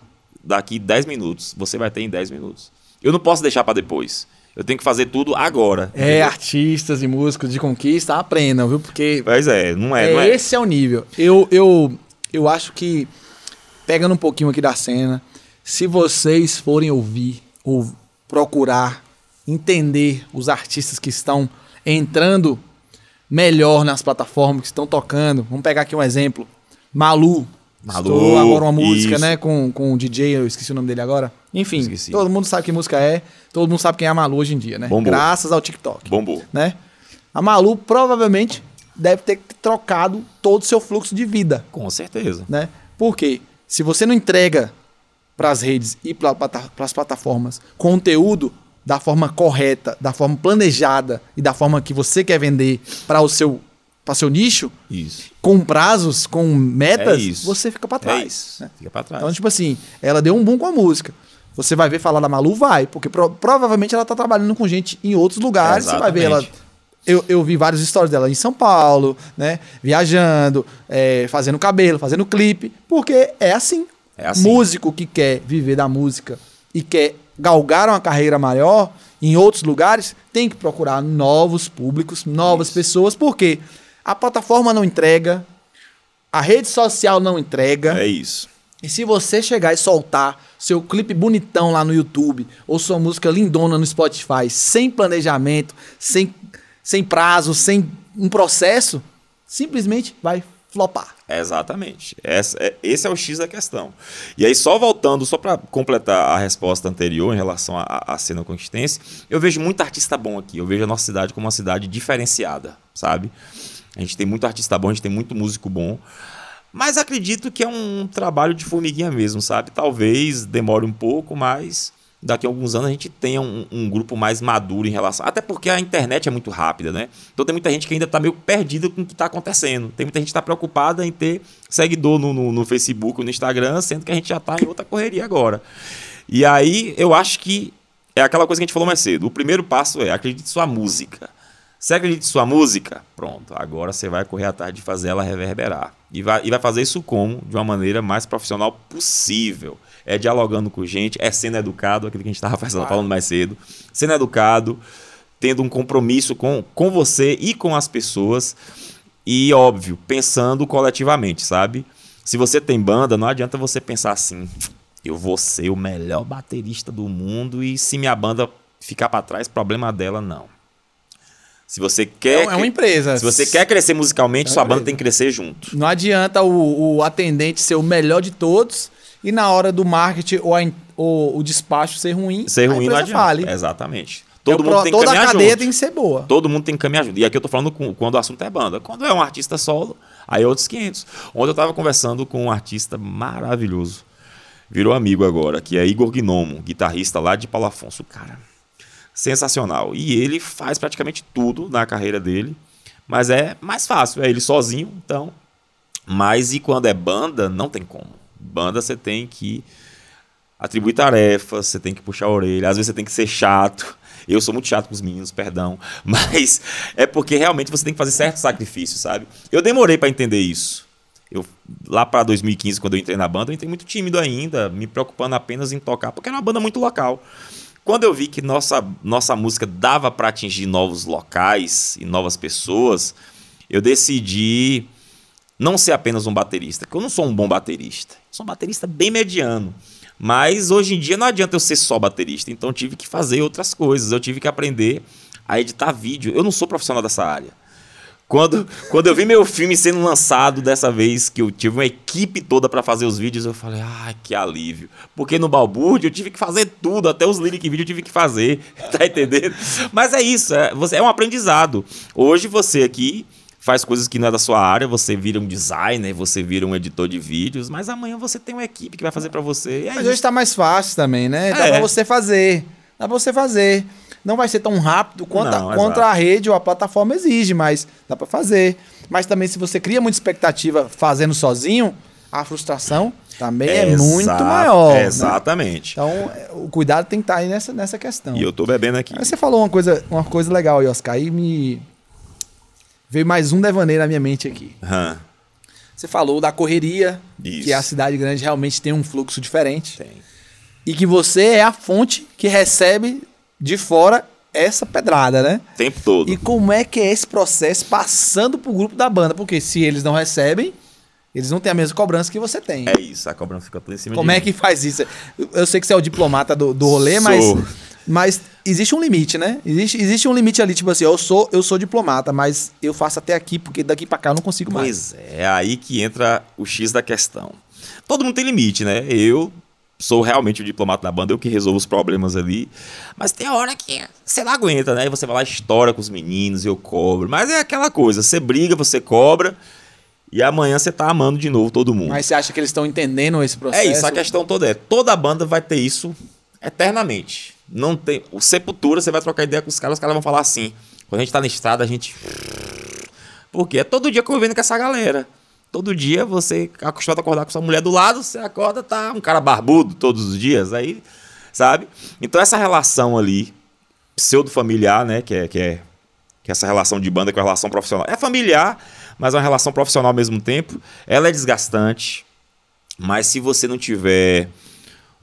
daqui 10 minutos. Você vai ter em 10 minutos. Eu não posso deixar para depois. Eu tenho que fazer tudo agora. É, entendeu? artistas e músicos de conquista, aprendam, viu? Porque. Pois é, não é. é, não é. Esse é o nível. Eu, eu, eu acho que, pegando um pouquinho aqui da cena, se vocês forem ouvir ou procurar entender os artistas que estão entrando melhor nas plataformas, que estão tocando, vamos pegar aqui um exemplo. Malu. Malu, Estou agora uma música, isso. né? Com, com o DJ, eu esqueci o nome dele agora. Enfim, Esqueci. todo mundo sabe que música é, todo mundo sabe quem é a Malu hoje em dia, né? Bombou. Graças ao TikTok. Bombou. Né? A Malu provavelmente deve ter trocado todo o seu fluxo de vida, Com certeza. né? Porque se você não entrega para as redes e para as plataformas conteúdo da forma correta, da forma planejada e da forma que você quer vender para o seu para seu nicho, Isso. com prazos, com metas, É isso. você fica para É trás. isso. né? Fica pra trás. Então, tipo assim, ela deu um boom com a música. Você vai ver falar da Malu? Vai, porque pro- provavelmente ela tá trabalhando com gente em outros lugares. Você vai ver ela. Eu, eu vi vários stories dela em São Paulo, né? Viajando, é, fazendo cabelo, fazendo clipe, porque é assim. É assim. Músico que quer viver da música e quer galgar uma carreira maior em outros lugares, tem que procurar novos públicos, novas pessoas, porque a plataforma não entrega, a rede social não entrega. É isso. E se você chegar e soltar seu clipe bonitão lá no YouTube, ou sua música lindona no Spotify, sem planejamento, sem, sem prazo, sem um processo, simplesmente vai flopar. Exatamente. Essa, é- esse é o X da questão. E aí, só voltando, só para completar a resposta anterior em relação à, cena conquistense, eu vejo muito artista bom aqui. Eu vejo a nossa cidade como uma cidade diferenciada, sabe? A gente tem muito artista bom, a gente tem muito músico bom. Mas acredito que é um trabalho de formiguinha mesmo, sabe? Talvez demore um pouco, mas daqui a alguns anos a gente tenha um, um grupo mais maduro em relação. Até porque a internet é muito rápida, né? Então tem muita gente que ainda está meio perdida com o que está acontecendo. Tem muita gente que está preocupada em ter seguidor no, no, no Facebook, no Instagram, sendo que a gente já está em outra correria agora. E aí eu acho que é aquela coisa que a gente falou mais cedo. O primeiro passo é acredite sua música. Você acredita em sua música? Pronto, agora você vai correr atrás de fazer ela reverberar. E vai, e vai fazer isso como? De uma maneira mais profissional possível. É dialogando com gente, é sendo educado, aquilo que a gente estava falando mais cedo. Sendo educado, tendo um compromisso com, com você e com as pessoas. E, óbvio, pensando coletivamente, sabe? Se você tem banda, não adianta você pensar assim: eu vou ser o melhor baterista do mundo e se minha banda ficar para trás, problema dela, não. Se você É, quer. é uma empresa. Se você quer crescer musicalmente, É sua banda tem que crescer junto. Não adianta o, o atendente ser o melhor de todos e na hora do marketing ou, a ou o despacho ser ruim, Ser a ruim não adianta. fale. Exatamente. É Todo pro- mundo tem que toda a caminhar cadeia junto. tem que ser boa. Todo mundo tem que caminhar junto. E aqui eu tô falando com- quando o assunto é banda. Quando é um artista solo, aí é outros 500. Ontem eu tava conversando com um artista maravilhoso. Virou amigo agora, que é Igor Gnomo, guitarrista lá de Paulo Afonso. Cara, sensacional. E ele faz praticamente tudo na carreira dele. Mas é mais fácil, é ele sozinho, então. Mas e quando é banda, não tem como. Banda você tem que atribuir tarefas, você tem que puxar a orelha, às vezes você tem que ser chato. Eu sou muito chato com os meninos, perdão, mas é porque realmente você tem que fazer certos sacrifícios, sabe? Eu demorei para entender isso. Eu lá para 2015, quando eu entrei na banda, eu entrei muito tímido ainda, me preocupando apenas em tocar, porque era uma banda muito local. Quando eu vi que nossa, nossa música dava para atingir novos locais e novas pessoas, eu decidi não ser apenas um baterista, porque eu não sou um bom baterista. Sou um baterista bem mediano. Mas hoje em dia não adianta eu ser só baterista, então tive que fazer outras coisas, eu tive que aprender a editar vídeo. Eu não sou profissional dessa área. Quando, quando eu vi meu filme sendo lançado dessa vez, que eu tive uma equipe toda para fazer os vídeos, eu falei, ai, que alívio. Porque no Balbúrdia eu tive que fazer tudo, até os lyric vídeo eu tive que fazer, tá entendendo? Mas é isso, é, você, é um aprendizado. Hoje você aqui faz coisas que não é da sua área, você vira um designer, você vira um editor de vídeos, mas amanhã você tem uma equipe que vai fazer para você. É Mas isso. hoje tá mais fácil também, né? Dá É. pra você fazer. Dá pra você fazer. Não vai ser tão rápido quanto, Não, a, quanto a rede ou a plataforma exige, mas dá pra fazer. Mas também, se você cria muita expectativa fazendo sozinho, a frustração também é Exato, muito maior. né? Exatamente. Então, é, o cuidado tem que estar aí nessa, nessa questão. E eu tô bebendo aqui. Aí você falou uma coisa, uma coisa legal aí, Oscar. Aí me. Veio mais um devaneio na minha mente aqui. Hã, Você falou da correria, Isso. que a cidade grande realmente tem um fluxo diferente. tem. E que você é a fonte que recebe de fora essa pedrada, né? O tempo todo. E como é que é esse processo passando pro grupo da banda? Porque se eles não recebem, eles não têm a mesma cobrança que você tem. É isso, a cobrança fica toda em cima Como é mim. que faz isso? Eu- sei que você é o diplomata do, do rolê, mas, Sou. mas existe um limite, né? Existe, existe um limite ali, tipo assim, eu sou, eu sou diplomata, mas eu faço até aqui, porque daqui pra cá eu não consigo mais. Pois é, é aí que entra o X da questão. Todo mundo tem limite, né? Eu sou realmente o diplomata da banda, eu que resolvo os problemas ali. Mas tem hora que você não aguenta, né? E você vai lá, estoura com os meninos, eu cobro. Mas é aquela coisa, você briga, você cobra, e amanhã você tá amando de novo todo mundo. Mas você acha que eles estão entendendo esse É processo? isso, a questão toda é, toda banda vai ter isso eternamente. Não tem, o Sepultura, você vai trocar ideia com os caras, os caras vão falar assim. Quando a gente tá na estrada, a gente porque é todo dia convivendo com essa galera. Todo dia você acostumado a acordar com sua mulher do lado, você acorda, tá um cara barbudo todos os dias, aí, sabe? Então essa relação ali, pseudo-familiar, né, que é, que é que é essa relação de banda com a relação profissional. É familiar, mas é uma relação profissional ao mesmo tempo. Ela é desgastante, mas se você não tiver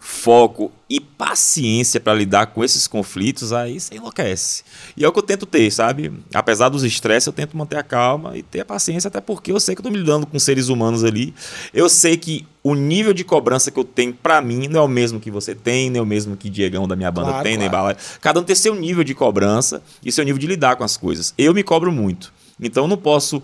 foco e paciência para lidar com esses conflitos, aí você enlouquece. E é o que eu tento ter, sabe? Apesar dos estresses, eu tento manter a calma e ter a paciência, até porque eu sei que eu tô me lidando com seres humanos ali. Eu sei que o nível de cobrança que eu tenho para mim não é o mesmo que você tem, nem é o mesmo que Diegão da minha banda Claro, tem, nem claro. Bala. Cada um tem seu nível de cobrança e seu nível de lidar com as coisas. Eu me cobro muito. Então eu não posso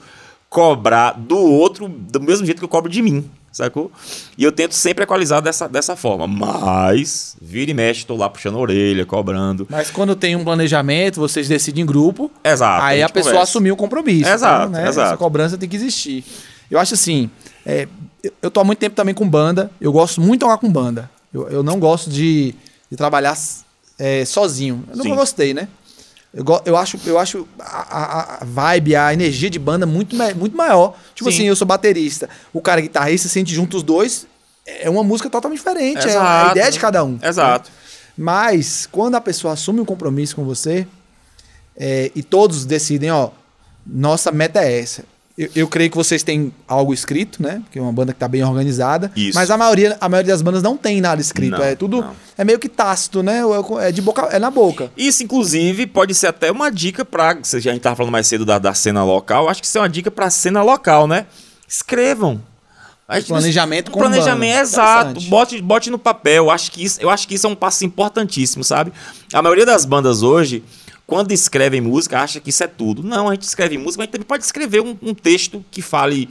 cobrar do outro do mesmo jeito que eu cobro de mim, sacou? E eu tento sempre equalizar dessa, dessa forma. Mas, vira e mexe, tô lá puxando a orelha, cobrando. Mas quando tem um planejamento, vocês decidem em grupo, Exato. aí a, gente pessoa conversa. assumiu o compromisso. Exato, né? exato. Essa cobrança tem que existir. Eu acho assim, é, eu- eu tô há muito tempo também com banda, eu gosto muito de tocar com banda. Eu, eu não gosto de, de trabalhar é, sozinho. Eu nunca Sim. gostei, né? Eu, eu acho, eu acho a, a- vibe, a energia de banda muito, muito maior. Tipo Sim. assim, eu sou baterista, o cara é guitarrista, sente junto os dois, é uma música totalmente diferente. É a Exato. ideia de cada um. Exato. Mas quando a pessoa assume um compromisso com você é, e todos decidem, ó, nossa meta é essa. Eu, eu creio que vocês têm algo escrito, né? Porque é uma banda que tá bem organizada. Isso. Mas a maioria, a maioria das bandas não tem nada escrito. Não, é tudo. não. É meio que tácito, né? É de boca. É na boca. Isso, inclusive, pode ser até uma dica pra. A gente tava falando mais cedo da, da cena local. Acho que isso é uma dica pra cena local, né? Escrevam. Gente- Planejamento um com planejamento, exato. Bote, bote no papel. Eu acho, que isso, eu acho que isso é um passo importantíssimo, sabe? A maioria das bandas hoje, quando escrevem música, acha que isso é tudo. Não, a gente escreve música, mas a gente também pode escrever um, um texto que fale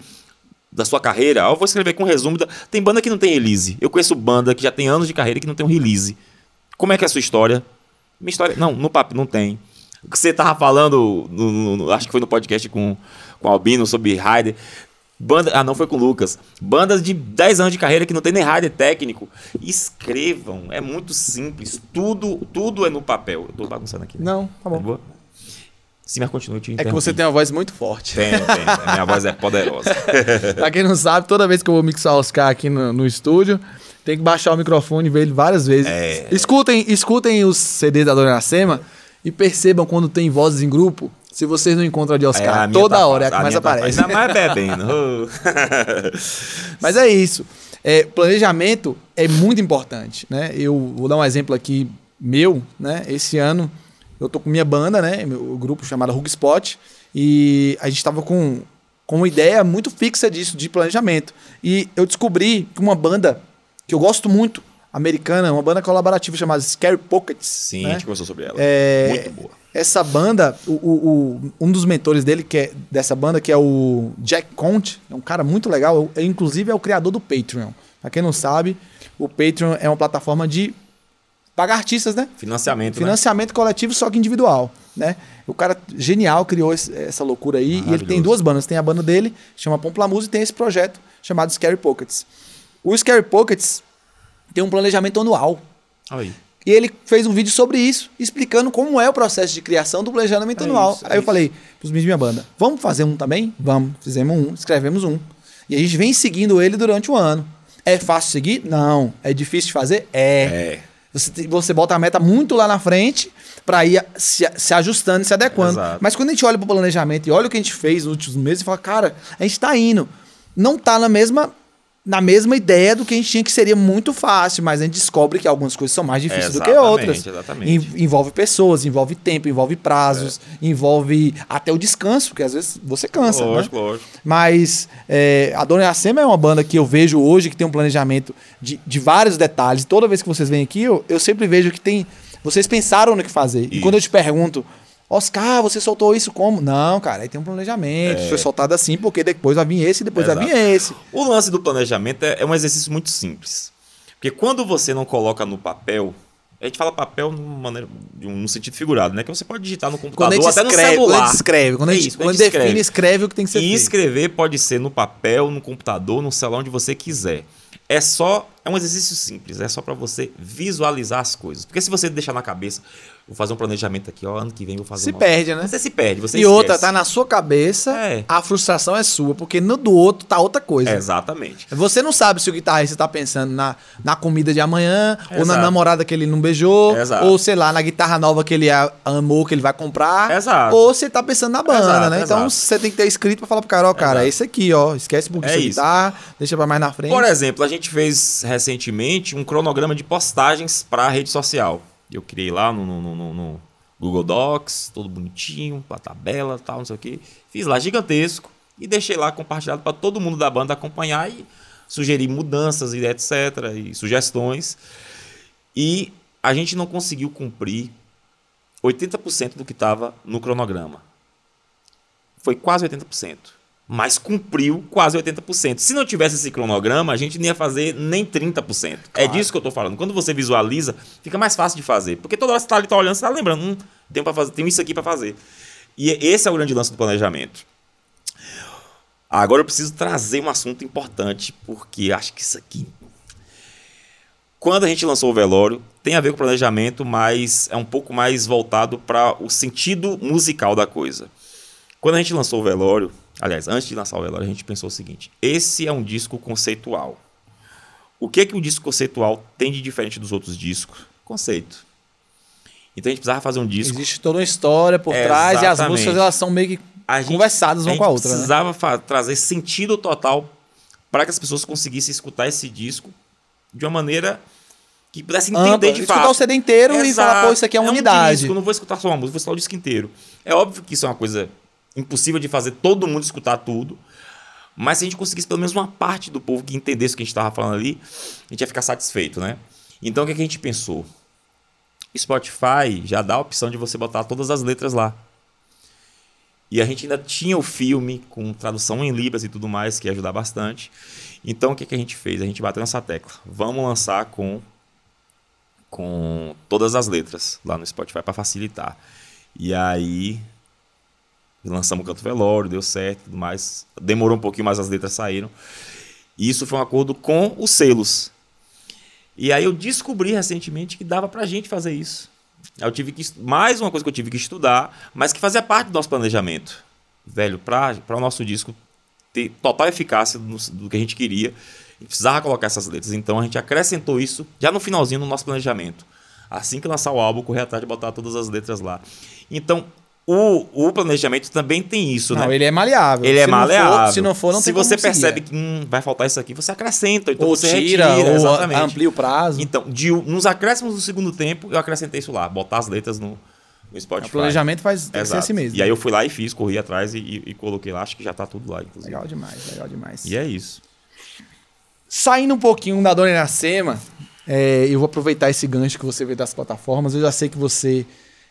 da sua carreira. Ah, Eu vou escrever com um resumo. Da... Tem banda que não tem release. Eu conheço banda que já tem anos de carreira que não tem um release. Como é que é a sua história? Minha história. Não, no papo não tem. O que você tava falando, no- no- no- acho que foi no podcast com, com o Albino sobre Raider. Banda, ah, não foi com o Lucas. Bandas de 10 anos de carreira que não tem nem rider técnico. Escrevam. É muito simples. Tudo, tudo é no papel. Eu tô bagunçando aqui. né? Não, tá bom. boa? Sim, mas continue. eu te É que você tem uma voz muito forte. Tem, tem. A minha voz é poderosa. pra quem não sabe, toda vez que eu vou mixar o Oscar aqui no, no estúdio, tem que baixar o microfone e ver ele várias vezes. É. Escutem, escutem os CDs da Dona Iracema e percebam quando tem vozes em grupo. Se vocês não encontram a de É, Oscar, a minha toda tá hora é a que mais minha tá aparece. Ainda mais bebendo. Mas é isso. É, planejamento é muito importante, né? Eu vou dar um exemplo aqui meu, né? Esse ano eu tô com minha banda, né? Meu grupo chamado Rug Spot e a gente tava com, com uma ideia muito fixa disso, de planejamento. E eu descobri que uma banda que eu gosto muito, americana, uma banda colaborativa chamada Scary Pockets. Sim, né? a gente conversou sobre ela. É, Muito boa. Essa banda, o, o- um dos mentores dele, que é dessa banda, que é o Jack Conte, é um cara muito legal, é, inclusive é o criador do Patreon. Pra quem não sabe, o Patreon é uma plataforma de pagar artistas, né? Financiamento, né? Financiamento coletivo, só que individual, né? O cara genial criou esse- essa loucura aí. E ele tem duas bandas. Tem a banda dele, chama Pomplamoose, e tem esse projeto chamado Scary Pockets. O Scary Pockets tem um planejamento anual. Aí. E ele fez um vídeo sobre isso, explicando como é o processo de criação do planejamento É anual. isso, é Aí eu isso. falei pros meninos da minha banda, vamos fazer um também? Vamos. Fizemos um, escrevemos um. E a gente vem seguindo ele durante o ano. É fácil seguir? Não. É difícil de fazer? É. É. Você, você bota a meta muito lá na frente para ir se, se ajustando e se adequando. Exato. Mas quando a gente olha para o planejamento e olha o que a gente fez nos últimos meses, fala, cara, a gente está indo. Não tá na mesma na mesma ideia do que a gente tinha que seria muito fácil, mas a gente descobre que algumas coisas são mais difíceis do que outras. exatamente. En- envolve pessoas, envolve tempo, envolve prazos, envolve até o descanso, porque às vezes você cansa, né? Lógico, lógico. Mas é, a Dona Iracema é uma banda que eu vejo hoje que tem um planejamento de, de vários detalhes. Toda vez que vocês vêm aqui, eu, eu sempre vejo que tem. Vocês pensaram no que fazer. E Isso. quando eu te pergunto, Oscar, você soltou isso como? Não, cara, aí tem um planejamento. Foi soltado assim, porque depois vai vir esse e depois vai É. Exato. vir esse. O lance do planejamento é, é um exercício muito simples. Porque quando você não coloca no papel, a gente fala papel numa maneira, de um, num sentido figurado, né? Que você pode digitar no a computador, gente até no escreve, quando a celular. gente escreve, quando a É gente, isso, quando a gente escreve. define, escreve o que tem que ser E feito. escrever pode ser no papel, no computador, no celular, onde você quiser. É só, é um exercício simples, é só para você visualizar as coisas. Porque se você deixar na cabeça, vou fazer um planejamento aqui, ó, ano que vem vou fazer Se uma- perde, né? Você se perde, você E outra, esquece. tá na sua cabeça, É. a frustração é sua, porque no do outro tá outra coisa. É, exatamente. Você não sabe se o guitarrista tá pensando na, na comida de amanhã, ou na Exato. namorada que ele não beijou, ou sei lá, na guitarra nova que ele amou, que ele vai comprar. Exato. Ou você tá pensando na banda, Exato, né? Então você tem que ter escrito pra falar pro cara, ó, cara, é esse aqui, ó. Esquece um pouquinho É guitarra, deixa pra mais na frente. Por exemplo, a gente fez recentemente um cronograma de postagens para a rede social. Eu criei lá no, no- no- no Google Docs, todo bonitinho, com a tabela tal, não sei o quê. Fiz lá gigantesco e deixei lá compartilhado para todo mundo da banda acompanhar e sugerir mudanças e etc. e sugestões. E a gente não conseguiu cumprir 80% do que estava no cronograma. Foi quase 80%. Mas cumpriu quase 80%. Se não tivesse esse cronograma, a gente não ia fazer nem 30%. É disso que eu tô falando. Quando você visualiza, fica mais fácil de fazer. Porque toda hora você tá ali tá olhando, você tá lembrando, hum, tem, fazer, tem isso aqui para fazer. E esse é o grande lance do planejamento. Agora eu preciso trazer um assunto importante, porque acho que isso aqui. Quando a gente lançou o velório, tem a ver com planejamento, mas é um pouco mais voltado para o sentido musical da coisa. Quando a gente lançou o velório, aliás, antes de lançar o velório, a gente pensou o seguinte: esse é um disco conceitual. O que que o disco conceitual tem de diferente dos outros discos? Conceito. Então a gente precisava fazer um disco. Existe toda uma história por trás e as Exatamente. músicas elas são meio que A gente- conversadas uma a com a gente outra. Né? precisava fa- trazer sentido total para que as pessoas conseguissem escutar esse disco de uma maneira que pudesse entender Ampla, de escutar fato. o CD inteiro e falar, pô, isso aqui é uma um unidade. disco, eu não vou escutar só uma música, vou escutar o disco inteiro. É óbvio que isso é uma coisa impossível de fazer todo mundo escutar tudo. Mas se a gente conseguisse pelo menos uma parte do povo que entendesse o que a gente estava falando ali, a gente ia ficar satisfeito, né? Então o que, que a gente pensou? Spotify já dá a opção de você botar todas as letras lá. E a gente ainda tinha o filme com tradução em Libras e tudo mais, que ia ajudar bastante. Então o que, que a gente fez? A gente bateu nessa tecla. Vamos lançar com, com todas as letras lá no Spotify para facilitar. E aí lançamos o Canto Velório, deu certo tudo mais. Demorou um pouquinho, mas as letras saíram. E isso foi um acordo com os selos. E aí eu descobri recentemente que dava pra gente fazer isso. Eu tive que mais uma coisa que eu tive que estudar, mas que fazia parte do nosso planejamento. Velho, para o nosso disco ter total eficácia do, do que a gente queria, a precisava colocar essas letras. Então a gente acrescentou isso já no finalzinho no nosso planejamento. Assim que lançar o álbum, correr atrás de botar todas as letras lá. Então, o, o planejamento também tem isso, Não, né? ele é maleável. Ele é Se for- maleável. se não for, não Se tem você percebe é. que hum, vai faltar isso aqui, você acrescenta. Então ou você tira, retira, ou exatamente. amplia o prazo. Então, de, nos acréscimos do segundo tempo, eu acrescentei isso lá, botar as letras no, no Spotify. o planejamento faz tem ser assim mesmo. E aí eu fui lá e fiz, corri atrás e, e- e coloquei lá, acho que já tá tudo lá, inclusive. Legal demais, legal demais. E é isso. Saindo um pouquinho da Dona Iracema, é, eu vou aproveitar esse gancho que você vê das plataformas. Eu já sei que você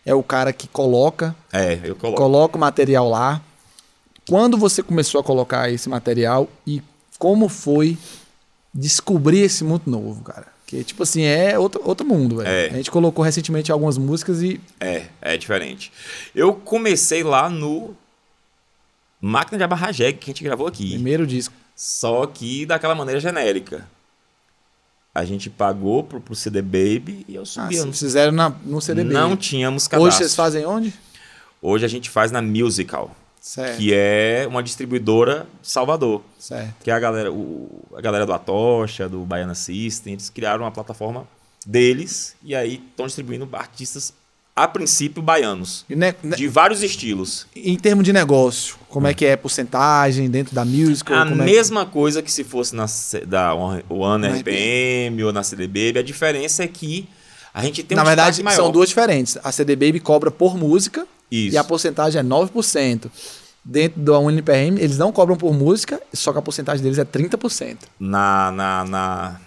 é o cara que coloca, É, eu coloco. coloca o material lá. Quando você começou a colocar esse material e como foi descobrir esse mundo novo, cara? Que, tipo assim, é outro, outro mundo, velho. É. A gente colocou recentemente algumas músicas e É, é diferente. Eu comecei lá no Máquina de Abarrar Jeg, que a gente gravou aqui. primeiro disco. Só que daquela maneira genérica. A gente pagou pro, pro CD Baby e eu Ah, subi. vocês fizeram na, no CDB. não tínhamos cadastro. Hoje vocês fazem onde? Hoje a gente faz na Musical, Certo. que é uma distribuidora Salvador. Certo. Que é a galera, o- a galera do Atocha, do Baiana System, eles criaram uma plataforma deles e aí estão distribuindo artistas, a princípio, baianos. Ne- De vários estilos. Em termos de negócio, como é que é a porcentagem dentro da musical? A como é que- mesma coisa que se fosse na da One Na RPM ou na CD Baby, a diferença é que a gente tem um Na verdade, maior. são duas diferentes. A CD Baby cobra por música Isso. e a porcentagem é 9%. Dentro da UNPRM, eles não cobram por música, só que a porcentagem deles é 30%. Na, na, na,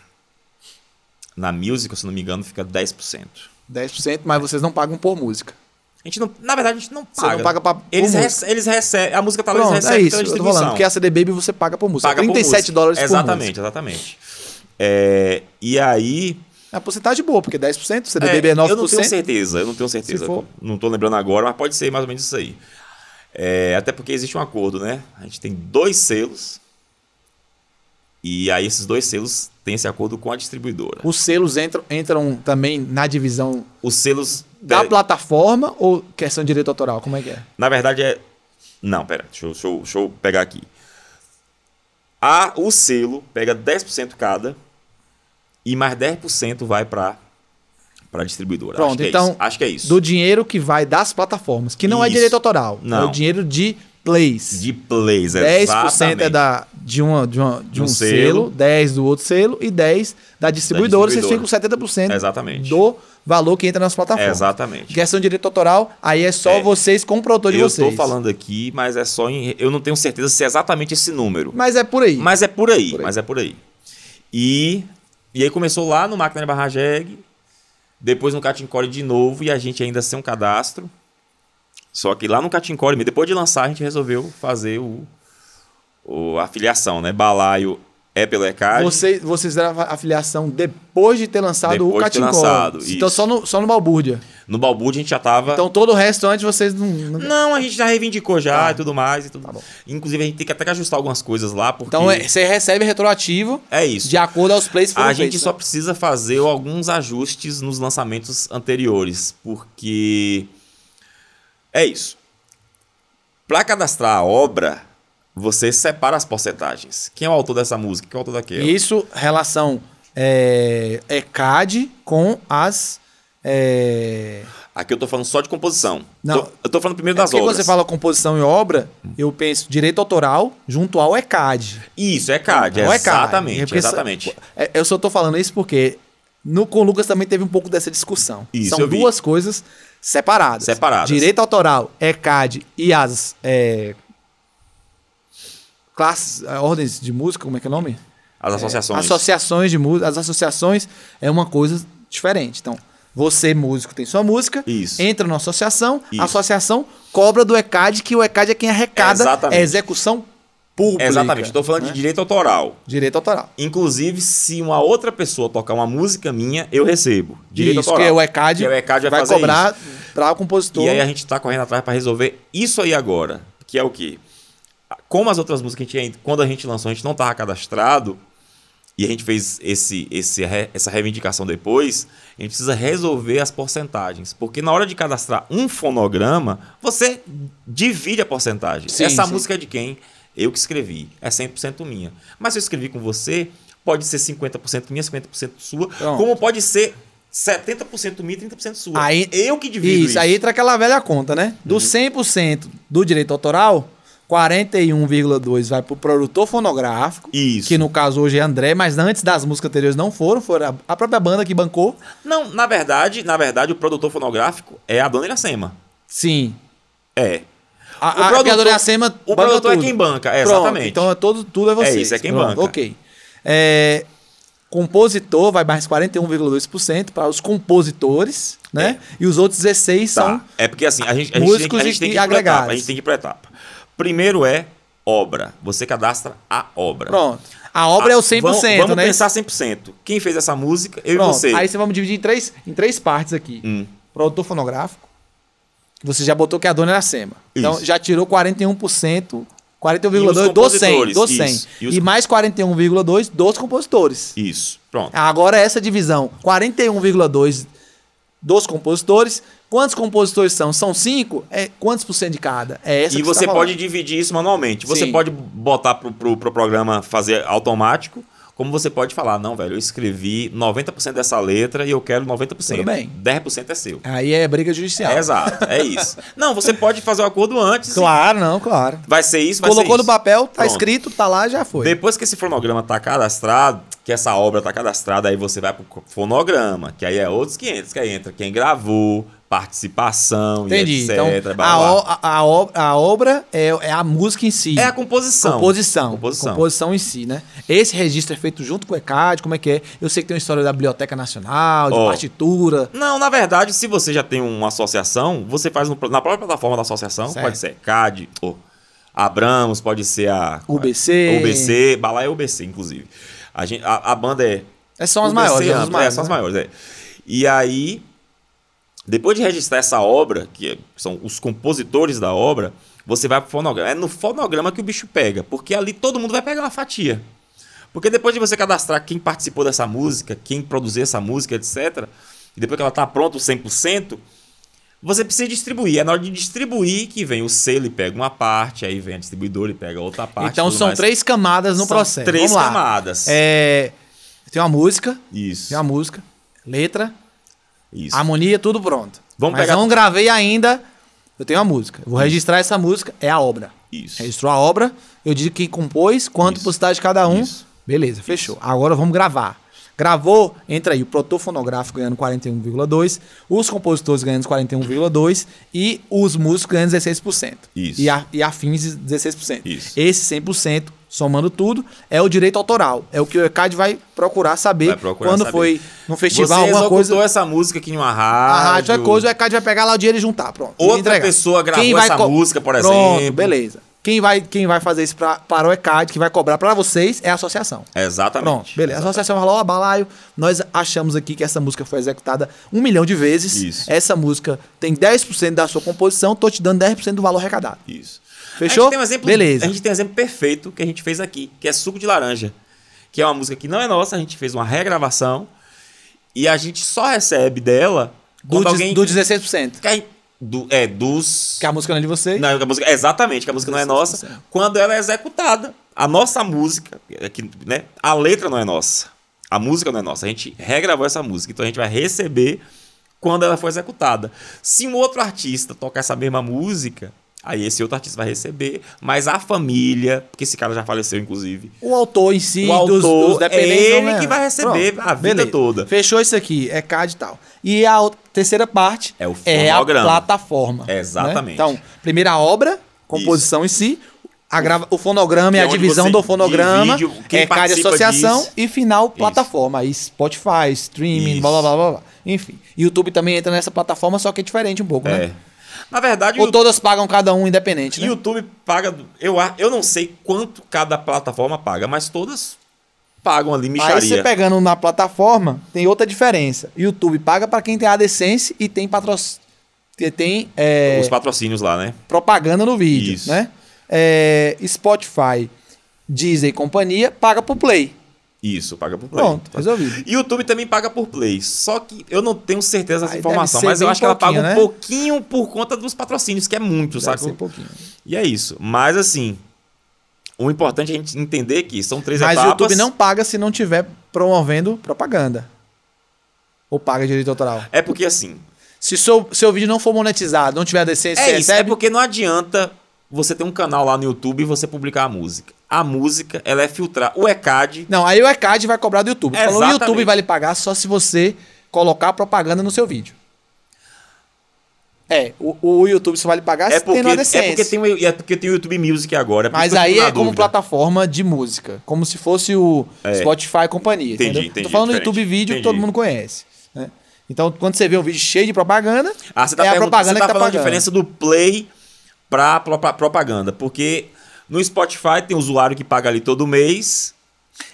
na Musical, se não me engano, fica 10%. 10%, mas vocês não pagam por música. A gente não, na verdade, a gente não Você paga. não paga pra- por eles, rece- eles recebem. A música tá lá, Pronto, eles é recebem isso. pela Eu tô falando, porque a CD Baby você paga por música. Paga por 37 música. dólares Exatamente, por música. exatamente. É, e aí. É a porcentagem boa, porque 10%, o CD é, Baby é 9%. Eu não tenho certeza, eu não tenho certeza. Não tô lembrando agora, mas pode ser mais ou menos isso aí. É, até porque existe um acordo, né? A gente tem dois selos. E aí esses dois selos têm esse acordo com a distribuidora. Os selos entram, entram também na divisão Os selos. da é, plataforma ou questão de direito autoral? Como é que é? Na verdade é. Não, pera, deixa eu, deixa eu- deixa eu pegar aqui. A, o selo pega 10% cada e mais 10% vai para a distribuidora. Pronto, Acho que é então, isso. Acho que é isso. Do dinheiro que vai das plataformas, que não é Isso. direito autoral. É Não. o dinheiro de plays. De plays, 10% exatamente. é da, de, uma, de, uma, de Um um selo. selo, 10% do outro selo e 10% da distribuidora. Vocês ficam com 70% Exatamente. do valor que entra nas plataformas. Exatamente. Questão de direito autoral, aí é só É. vocês com o produtor de Eu vocês. estou falando aqui, mas é só em. Eu não tenho certeza se é exatamente esse número. Mas é por aí. Mas é por aí, Por aí. mas é por aí. E, e aí começou lá no Máquina Barra Jeg, depois no Catincore de novo, e a gente ainda sem um cadastro. Só que lá no Catincore, depois de lançar, a gente resolveu fazer o, o a afiliação, né? Balaio é pelo ECAD. Vocês, vocês fizeram a afiliação depois de ter lançado Depois o de ter Catincore. lançado, Então isso. só no, só no Balbúrdia. No Balbúrdia a gente já tava. Então todo o resto antes vocês não. não- não, a gente já reivindicou já Tá. e tudo mais. E tudo. Tá bom. Inclusive, a gente tem que até ajustar algumas coisas lá, porque. Então é- você recebe retroativo é isso. de acordo aos plays que A gente feitos, só né? precisa fazer alguns ajustes nos lançamentos anteriores, porque é isso. Para cadastrar a obra, você separa as porcentagens. Quem é o autor dessa música? Quem é o autor daquela? Isso, relação é, ECAD com as. É, Aqui eu tô falando só de composição. Não. Tô- eu tô falando primeiro é das obras. quando você fala composição e obra, eu penso direito autoral junto ao ECAD. Isso, CAD, Não é CAD. exatamente, É exatamente. É, Eu só tô falando isso porque no, com o Lucas também teve um pouco dessa discussão. Isso, São duas coisas separadas. Separadas. Direito autoral, ECAD e as é, classes, é, ordens de música, como é que é o nome? As associações. Associações de música. As associações é uma coisa diferente. Então, você, músico, tem sua música, Isso. entra numa associação, Isso. a associação cobra do ECAD, que o ECAD é quem arrecada é execução pública. Exatamente, estou falando né? de direito autoral. direito autoral. Inclusive, se uma outra pessoa tocar uma música minha, eu recebo. Direito Isso, autoral. que o ECAD, Que o ECAD vai vai cobrar para o compositor. E aí a gente tá correndo atrás para resolver isso aí agora, que é o quê? Como as outras músicas, a gente, quando a gente lançou, a gente não tava cadastrado, e a gente fez esse, esse, essa reivindicação depois, a gente precisa resolver as porcentagens. Porque na hora de cadastrar um fonograma, você divide a porcentagem. Sim, Essa sim. música é de quem? Eu que escrevi. É 100% minha. Mas se eu escrevi com você, pode ser 50% minha, 50% sua, Pronto. como pode ser 70% minha e 30% sua. Aí- eu que divido Isso, aí entra aquela velha conta, né? Do Uhum. 100% do direito autoral, 41,2 vai pro produtor fonográfico, Isso. que no caso hoje é André, mas antes das músicas anteriores não foram, foi a a própria banda que bancou. Não, na verdade, na verdade, o produtor fonográfico é a dona Iracema. Sim. É. A, O a produtor- criadora Iracema o produtor é tudo. quem banca, é, Pronto, exatamente. Então é todo, tudo é vocês. É isso, é quem Pronto, banca. Ok. É, compositor vai mais 41,2% para os compositores, né? E os outros 16 Tá. são É porque assim, a gente, a gente Músicos tem, que- a gente tem que etapa. agregados. A gente tem que ir por etapa. Primeiro é obra. Você cadastra a obra. Pronto. A obra é o 100%, vamos, vamos né? pensar 100%. Quem fez essa música? Eu Pronto. e você. Aí você vamos dividir em três, em três partes aqui. Hum. Produtor fonográfico. Que Você já botou que a dona era Sema. Então Isso. já tirou 41% 41,2 dos 100, dos 100. isso. E, E os- mais 41,2 dos compositores. Isso, pronto. Agora essa divisão, 41,2 dos compositores. Quantos compositores são? São 5? É, quantos por cento de cada? É essa E que você tá pode dividir isso manualmente. Você Sim. pode botar pro, pro, pro programa fazer automático, como você pode falar, não, velho, eu escrevi 90% dessa letra e eu quero 90%. Tudo bem. 10% é seu. Aí é briga judicial. É exato, é isso. Não, você pode fazer o acordo antes. Claro, não, claro. Vai ser isso, vai Colocou ser no isso. papel, tá Pronto. escrito, tá lá, já foi. Depois que esse fonograma tá cadastrado, que essa obra tá cadastrada, aí você vai pro fonograma, que aí é outros 500, que aí entra quem gravou, participação Entendi. e etc. então, blá, a, blá. a, a ob- a obra é, é a música em si. É a composição. Composição. Composição. Composição em si, né? Esse registro é feito junto com o ECAD, como é que é? Eu sei que tem uma história da Biblioteca Nacional, de Ó. partitura. Não, na verdade, se você já tem uma associação, você faz no- na própria plataforma da associação, Certo. pode ser CAD, ou Abramos, pode ser a UBC. UBC, Balai é UBC, inclusive. A, gente, a, banda é Essas são as maiores. é, as maiores, são as né? maiores, é. E aí, depois de registrar essa obra, que é- são os compositores da obra, você vai pro fonograma. É no fonograma que o bicho pega, porque ali todo mundo vai pegar uma fatia. Porque depois de você cadastrar quem participou dessa música, quem produziu essa música, etc., e depois que ela tá pronta, o 100%, você precisa distribuir. É na hora de distribuir que vem o selo e pega uma parte, aí vem a distribuidora e pega outra parte. Então são mais. três camadas no São processo. Três Vamos camadas. É, tem uma música, Isso. tem uma música, letra, Isso. harmonia, tudo pronto. Vamos Mas pegar- não gravei ainda. Eu tenho uma música. Vou registrar essa música, é a obra. Isso. Registrou a obra, eu digo quem compôs, quanto Isso. por cidade de cada um. Isso. Beleza, fechou. Agora vamos gravar. Gravou, entra aí o produtor fonográfico ganhando 41,2, os compositores ganhando 41,2 e os músicos ganhando 16%. Isso. E, a, e afins 16%. Isso. Esse 100%, somando tudo, é o direito autoral. É o que o ECAD vai procurar saber Vai procurar quando saber. foi num festival, Você alguma coisa. essa música aqui em uma A rádio. rádio é coisa, o ECAD vai pegar lá o dinheiro e juntar, pronto. Outra pessoa gravou Quem essa co- música, por Pronto, exemplo. beleza. Quem vai, quem vai fazer isso pra, para o ECAD, que vai cobrar pra vocês, é a associação. Exatamente. Pronto, beleza. A associação falou, ó, balaio, nós achamos aqui que essa música foi executada um milhão de vezes. Isso. Essa música tem 10% da sua composição, tô te dando 10% do valor arrecadado. Isso. Fechou? A gente tem um exemplo, Beleza. A gente tem um exemplo perfeito que a gente fez aqui, que é Suco de Laranja. Que é uma música que não é nossa, a gente fez uma regravação e a gente só recebe dela Do, alguém... do 16%. que a- do, é, dos... Que a música não é de vocês. Não, que a música, exatamente, que a música não é nossa. 16%. Quando ela é executada. A nossa música, é que, né, a letra não é nossa. A música não é nossa. A gente regravou essa música. Então a gente vai receber quando ela for executada. Se um outro artista tocar essa mesma música, aí esse outro artista vai receber. Mas a família, porque esse cara já faleceu, inclusive. O autor em si, O dos, autor dos dependentes. é ele não é- que vai receber a vida toda. Fechou isso aqui, é CAD e tal. E a outra- terceira parte É o é a plataforma. né? Exatamente. Então, primeira obra, composição em si. A grava, o fonograma é é a divisão do fonograma, divide é CAD participa associação disso. e final plataforma. Aí Spotify, streaming, Isso. blá, blá blá blá blá. Enfim. YouTube também entra nessa plataforma, só que é diferente um pouco, É. né? Na verdade, Ou todas pagam cada um independente, né? YouTube paga. Eu, eu não sei quanto cada plataforma paga, mas todas pagam ali Aí micharia. você pegando na plataforma, tem outra diferença. YouTube paga para quem tem AdSense e tem patrocínio. Tem é, Os patrocínios lá, né? propaganda no vídeo, Isso. né? É, Spotify, Disney e companhia paga por play. Isso, paga por play. Pronto, resolvido. YouTube também paga por play. Só que eu não tenho certeza dessa Aí informação, mas eu acho que ela paga pouquinho, um né? pouquinho por conta dos patrocínios, que é muito, Deve sabe? ser pouquinho. E é isso. Mas assim, o importante é a gente entender que são três Mas o etapas. YouTube não paga se não tiver promovendo propaganda. Ou paga direito autoral. É porque assim. Se seu, seu vídeo não for monetizado, não tiver AdSense, É você isso, é porque não adianta você ter um canal lá no YouTube e você publicar a música. A música, ela é filtrar. O ECAD Não, aí o ECAD vai cobrar do YouTube. Falou, o Exatamente. YouTube vai lhe pagar só se você colocar propaganda no seu vídeo. É, o, o YouTube só vai lhe pagar É se tem porque, é, AdSense. porque tem, o- é porque tem o YouTube Music agora. é Mas que aí é como dúvida. plataforma de música. Como se fosse o É. Spotify e companhia. Entendi, entendeu? entendi, Tô falando do. YouTube vídeo que Entendi. todo mundo conhece. né? Então, quando você vê um vídeo cheio de propaganda, Ah, você tá, é a propaganda você tá que tá falando a pagando. diferença do play pra, pro- pra propaganda. Porque no Spotify tem usuário que paga ali todo mês.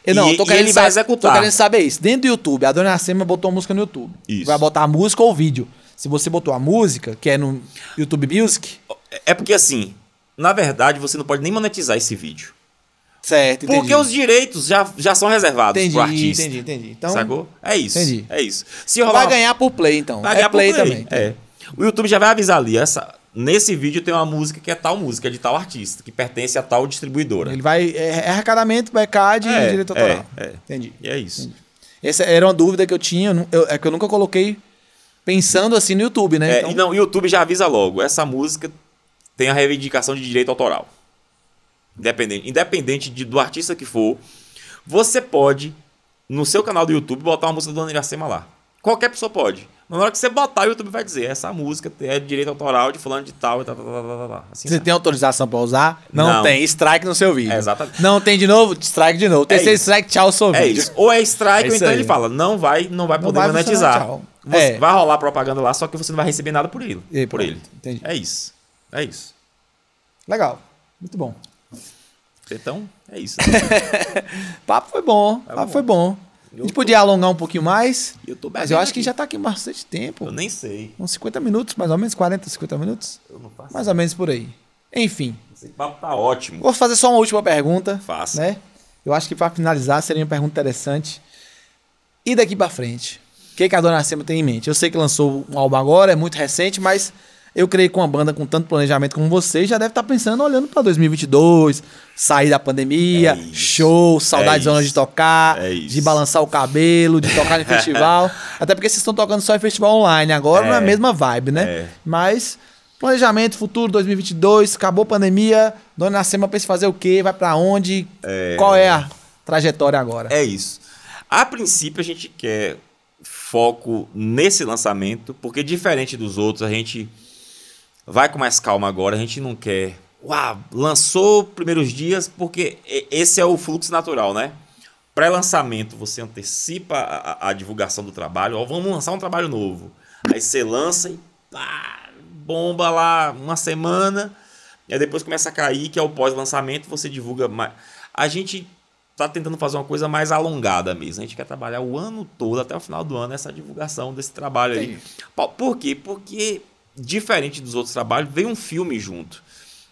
Eu não, e, tô e querendo ele vai executar. Tô querendo saber isso. Dentro do YouTube, a Dona Sema botou a música no YouTube. Isso. Vai botar a música ou o vídeo. Se você botou a música, que é no YouTube Music, É porque assim, na verdade, você não pode nem monetizar esse vídeo. Certo, entendi. Porque os direitos já, já são reservados entendi, pro artista. entendi, entendi. Então, Sacou? É isso. Entendi. É isso. Se rolar vai ganhar por play, então. vai é ganhar por play, play. também. É. O YouTube já vai avisar ali, essa, nesse vídeo tem uma música que é tal música, de tal artista, que pertence a tal distribuidora. Ele vai. É, é arrecadamento, BCAD É, e direito autoral. é, é. Entendi. E é isso. Essa era uma dúvida que eu tinha. eu é que eu nunca coloquei pensando assim no YouTube, né? É, Então, E não, o YouTube já avisa logo, essa música tem a reivindicação de direito autoral. Independente, independente de- do artista que for, você pode, no seu canal do YouTube, botar uma música do Dona Iracema lá. Qualquer pessoa pode. Na hora que você botar, o YouTube vai dizer, essa música é direito autoral de fulano de tal e tal, tal, tal, tal. Assim Você vai. tem autorização pra usar? Não, Não. tem. Strike no seu vídeo. É, exatamente. Não tem de novo? Strike de novo. Terceiro isso. strike, tchau, seu É vídeo. isso. Ou é strike, É ou então aí. ele fala, não vai, não vai Não poder vai monetizar. É. vai rolar propaganda lá, só que você não vai receber nada por ele. E aí, por pronto. ele. Entendi. É isso. É isso. Legal. Muito bom. Então, é isso. papo foi bom. papo bom. foi bom. A gente podia alongar um pouquinho mais, eu tô mas eu acho que aqui. já tá aqui bastante tempo. Eu nem sei. Uns 50 minutos, mais ou menos, 40, 50 minutos. Eu não faço. Mais ou menos por aí. Enfim, Esse papo tá ótimo. vou fazer só uma última pergunta. Faça. Né? Eu acho que para finalizar seria uma pergunta interessante. E daqui para frente? O que, que a Dona Arcema tem em mente? Eu sei que lançou um álbum agora, é muito recente, mas eu creio que uma banda com tanto planejamento como vocês já deve estar pensando, olhando para 2022, sair da pandemia, É show, saudade É de zona isso. de tocar, É de balançar o cabelo, de tocar em festival. Até porque vocês estão tocando só em festival online agora, É. não é a mesma vibe, né? É. Mas planejamento futuro 2022, acabou a pandemia, Dona Arcema pensa fazer o quê? Vai para onde? Qual é a trajetória agora? É isso. A princípio, a gente quer foco nesse lançamento, porque diferente dos outros, a gente vai com mais calma agora. A gente não quer. Uau, lançou primeiros dias, porque esse é o fluxo natural, né? Pré-lançamento, você antecipa a, a- divulgação do trabalho. Ó, vamos lançar um trabalho novo. Aí você lança e pá, bomba lá uma semana. E aí depois começa a cair, que é o pós-lançamento, você divulga mais. A gente tá tentando fazer uma coisa mais alongada mesmo. A gente quer trabalhar o ano todo, até o final do ano, essa divulgação desse trabalho aí. Por quê? Porque, diferente dos outros trabalhos, vem um filme junto.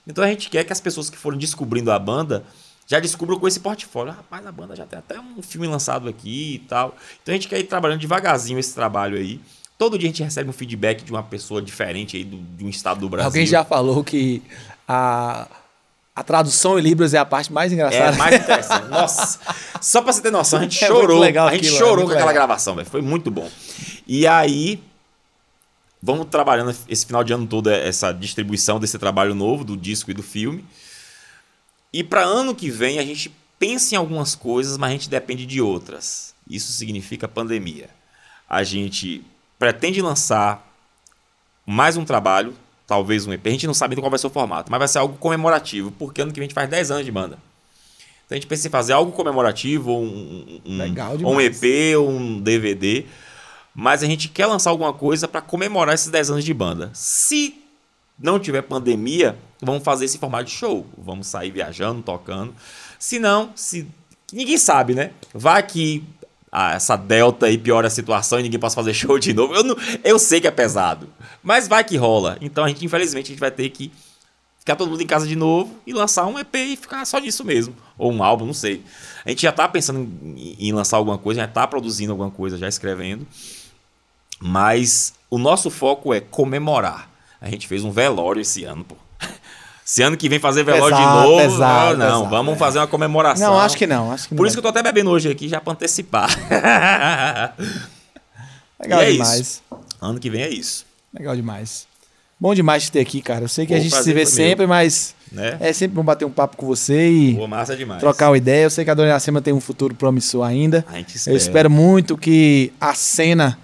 Então a gente quer que as pessoas que forem descobrindo a banda já descubram com esse portfólio. Rapaz, a banda já tem até um filme lançado aqui e tal. Então a gente quer ir trabalhando devagarzinho esse trabalho aí. Todo dia a gente recebe um feedback de uma pessoa diferente aí do, de um estado do Brasil. Alguém já falou que a, a tradução em Libras é a parte mais É engraçada. mais interessante. Nossa, só pra você ter noção, a gente É chorou. legal a gente aquilo, é chorou muito com aquela legal. gravação, velho. Foi muito bom. E aí, vamos trabalhando esse final de ano todo essa distribuição desse trabalho novo, do disco e do filme. E para ano que vem, a gente pensa em algumas coisas, mas a gente depende de outras. Isso significa pandemia. A gente pretende lançar mais um trabalho, talvez um EP. A gente não sabe ainda qual vai ser o formato, mas vai ser algo comemorativo, porque ano que vem a gente faz 10 anos de banda. Então a gente pensa em fazer algo comemorativo, ou um, um, um. EP, ou um DVD. Mas a gente quer lançar alguma coisa para comemorar esses 10 anos de banda. Se não tiver pandemia, vamos fazer esse formato de show. Vamos sair viajando, tocando. Se não, se ninguém sabe, né? Vai que ah, essa delta aí piora a situação e ninguém possa fazer show de novo. Eu, não, eu sei que é pesado, mas vai que rola. Então a gente, infelizmente, a gente vai ter que ficar todo mundo em casa de novo e lançar um EP e ficar só nisso mesmo. Ou um álbum, não sei. A gente já tá pensando em, em lançar alguma coisa, já tá produzindo alguma coisa, já escrevendo. Mas o nosso foco é comemorar. A gente fez um velório esse ano, pô. Esse ano que vem fazer velório Pesado, de novo. pesado, não, pesado, vamos é. fazer uma comemoração. Não, acho que não. Acho que Por não. isso que eu tô até bebendo hoje aqui, já pra antecipar. Legal é demais. isso. ano que vem é isso. Legal demais. Bom demais te ter aqui, cara. Eu sei que Pô, a gente se vê foi meu. sempre, mas Né? é sempre bom bater um papo com você e Pô, massa demais. trocar uma ideia. Eu sei que a Dona Iracema tem um futuro promissor ainda. A gente Eu espero muito que a cena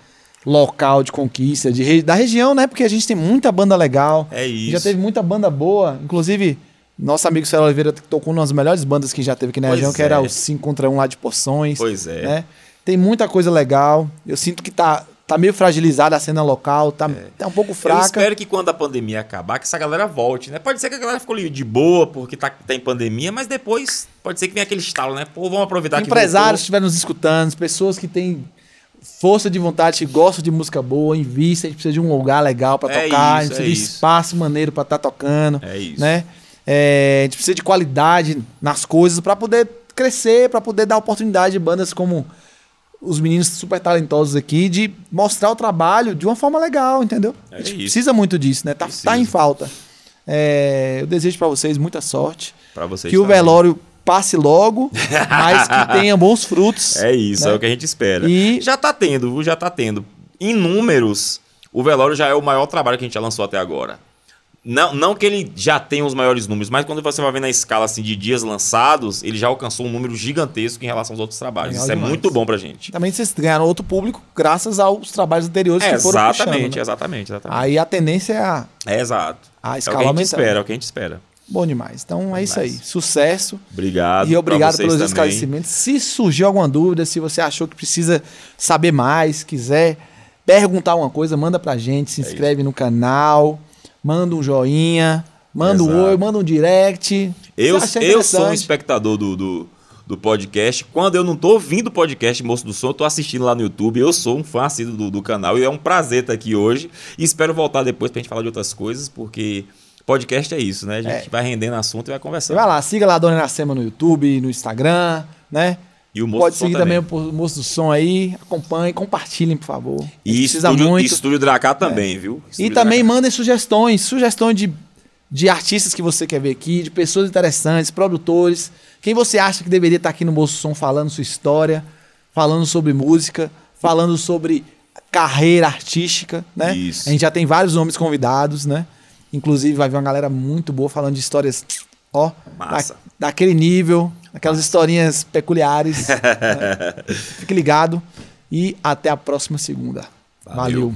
local de conquista de re- da região, né? Porque a gente tem muita banda legal. É isso. Já teve muita banda boa. Inclusive, nosso amigo Célio Oliveira tocou uma das melhores bandas que já teve aqui na Pois região, que é. era o 5 contra 1 lá de Poções. Pois é. né? Tem muita coisa legal. Eu sinto que tá, tá meio fragilizada a cena local, tá, tá um pouco Eu fraca. espero que quando a pandemia acabar, que essa galera volte, né? Pode ser que a galera ficou ali de boa porque tá, tá em pandemia, mas depois pode ser que venha aquele estalo, né? Pô, vamos aproveitar Empresários que estiverem nos escutando, pessoas que têm força de vontade, que gostam de música boa, invista, a gente precisa de um lugar legal pra É tocar, a isso, gente é precisa de isso. espaço maneiro pra estar tocando, voltou. É isso. né? É, a gente precisa de qualidade nas coisas para poder crescer, para poder dar oportunidade de bandas como os meninos super talentosos aqui de mostrar o trabalho de uma forma legal, entendeu? É a gente isso. precisa muito disso, né? Tá, tá em falta. É, eu desejo para vocês muita sorte, Pra vocês que o também. velório passe logo, mas que tenha bons frutos. É isso, né? é o que a gente espera. E- Já tá tendo? Já tá tendo. Em números, o velório já é o maior trabalho que a gente já lançou até agora. Não, não que ele já tenha os maiores números, mas quando você vai ver na escala assim, de dias lançados, ele já alcançou um número gigantesco em relação aos outros trabalhos. Legal Isso é demais. muito bom pra gente. Também vocês ganharam outro público graças aos trabalhos anteriores É, que foram exatamente, puxando, né? exatamente, exatamente. Aí a tendência é a É exato. a É o escala que a gente aumentando. espera, é o que a gente espera. Bom demais. Então é isso aí. Demais. Sucesso. Obrigado. E obrigado pelos também. esclarecimentos. Se surgiu alguma dúvida, se você achou que precisa saber mais, quiser perguntar alguma coisa, manda pra gente, se inscreve no canal, manda um joinha, manda um Exato. oi, manda um direct. Eu, eu sou um espectador do, do, do podcast. Quando eu não tô ouvindo o podcast Moço do Som, eu tô assistindo lá no YouTube. Eu sou um fã assíduo do, do canal e é um prazer estar aqui hoje. E espero voltar depois pra gente falar de outras coisas, porque podcast é isso, né? A gente É. vai rendendo assunto e vai conversando. vai lá, siga lá a Dona Iracema no YouTube, no Instagram, né? E o Moço Pode do Som seguir também. o Moço do Som aí, acompanhe, compartilhem, por favor. E estúdio, muito. É. estúdio Dracá também, viu? E Estúdio também Dracá. mandem sugestões, sugestões de, de artistas que você quer ver aqui, de pessoas interessantes, produtores. Quem você acha que deveria estar aqui no Bolso Som falando sua história, falando sobre música, falando sobre carreira artística, né? Isso. A gente já tem vários nomes convidados, né? Inclusive vai vir uma galera muito boa falando de histórias, ó, Massa. da- daquele nível, aquelas historinhas peculiares. né? Fique ligado e até a próxima segunda. Valeu. Valeu.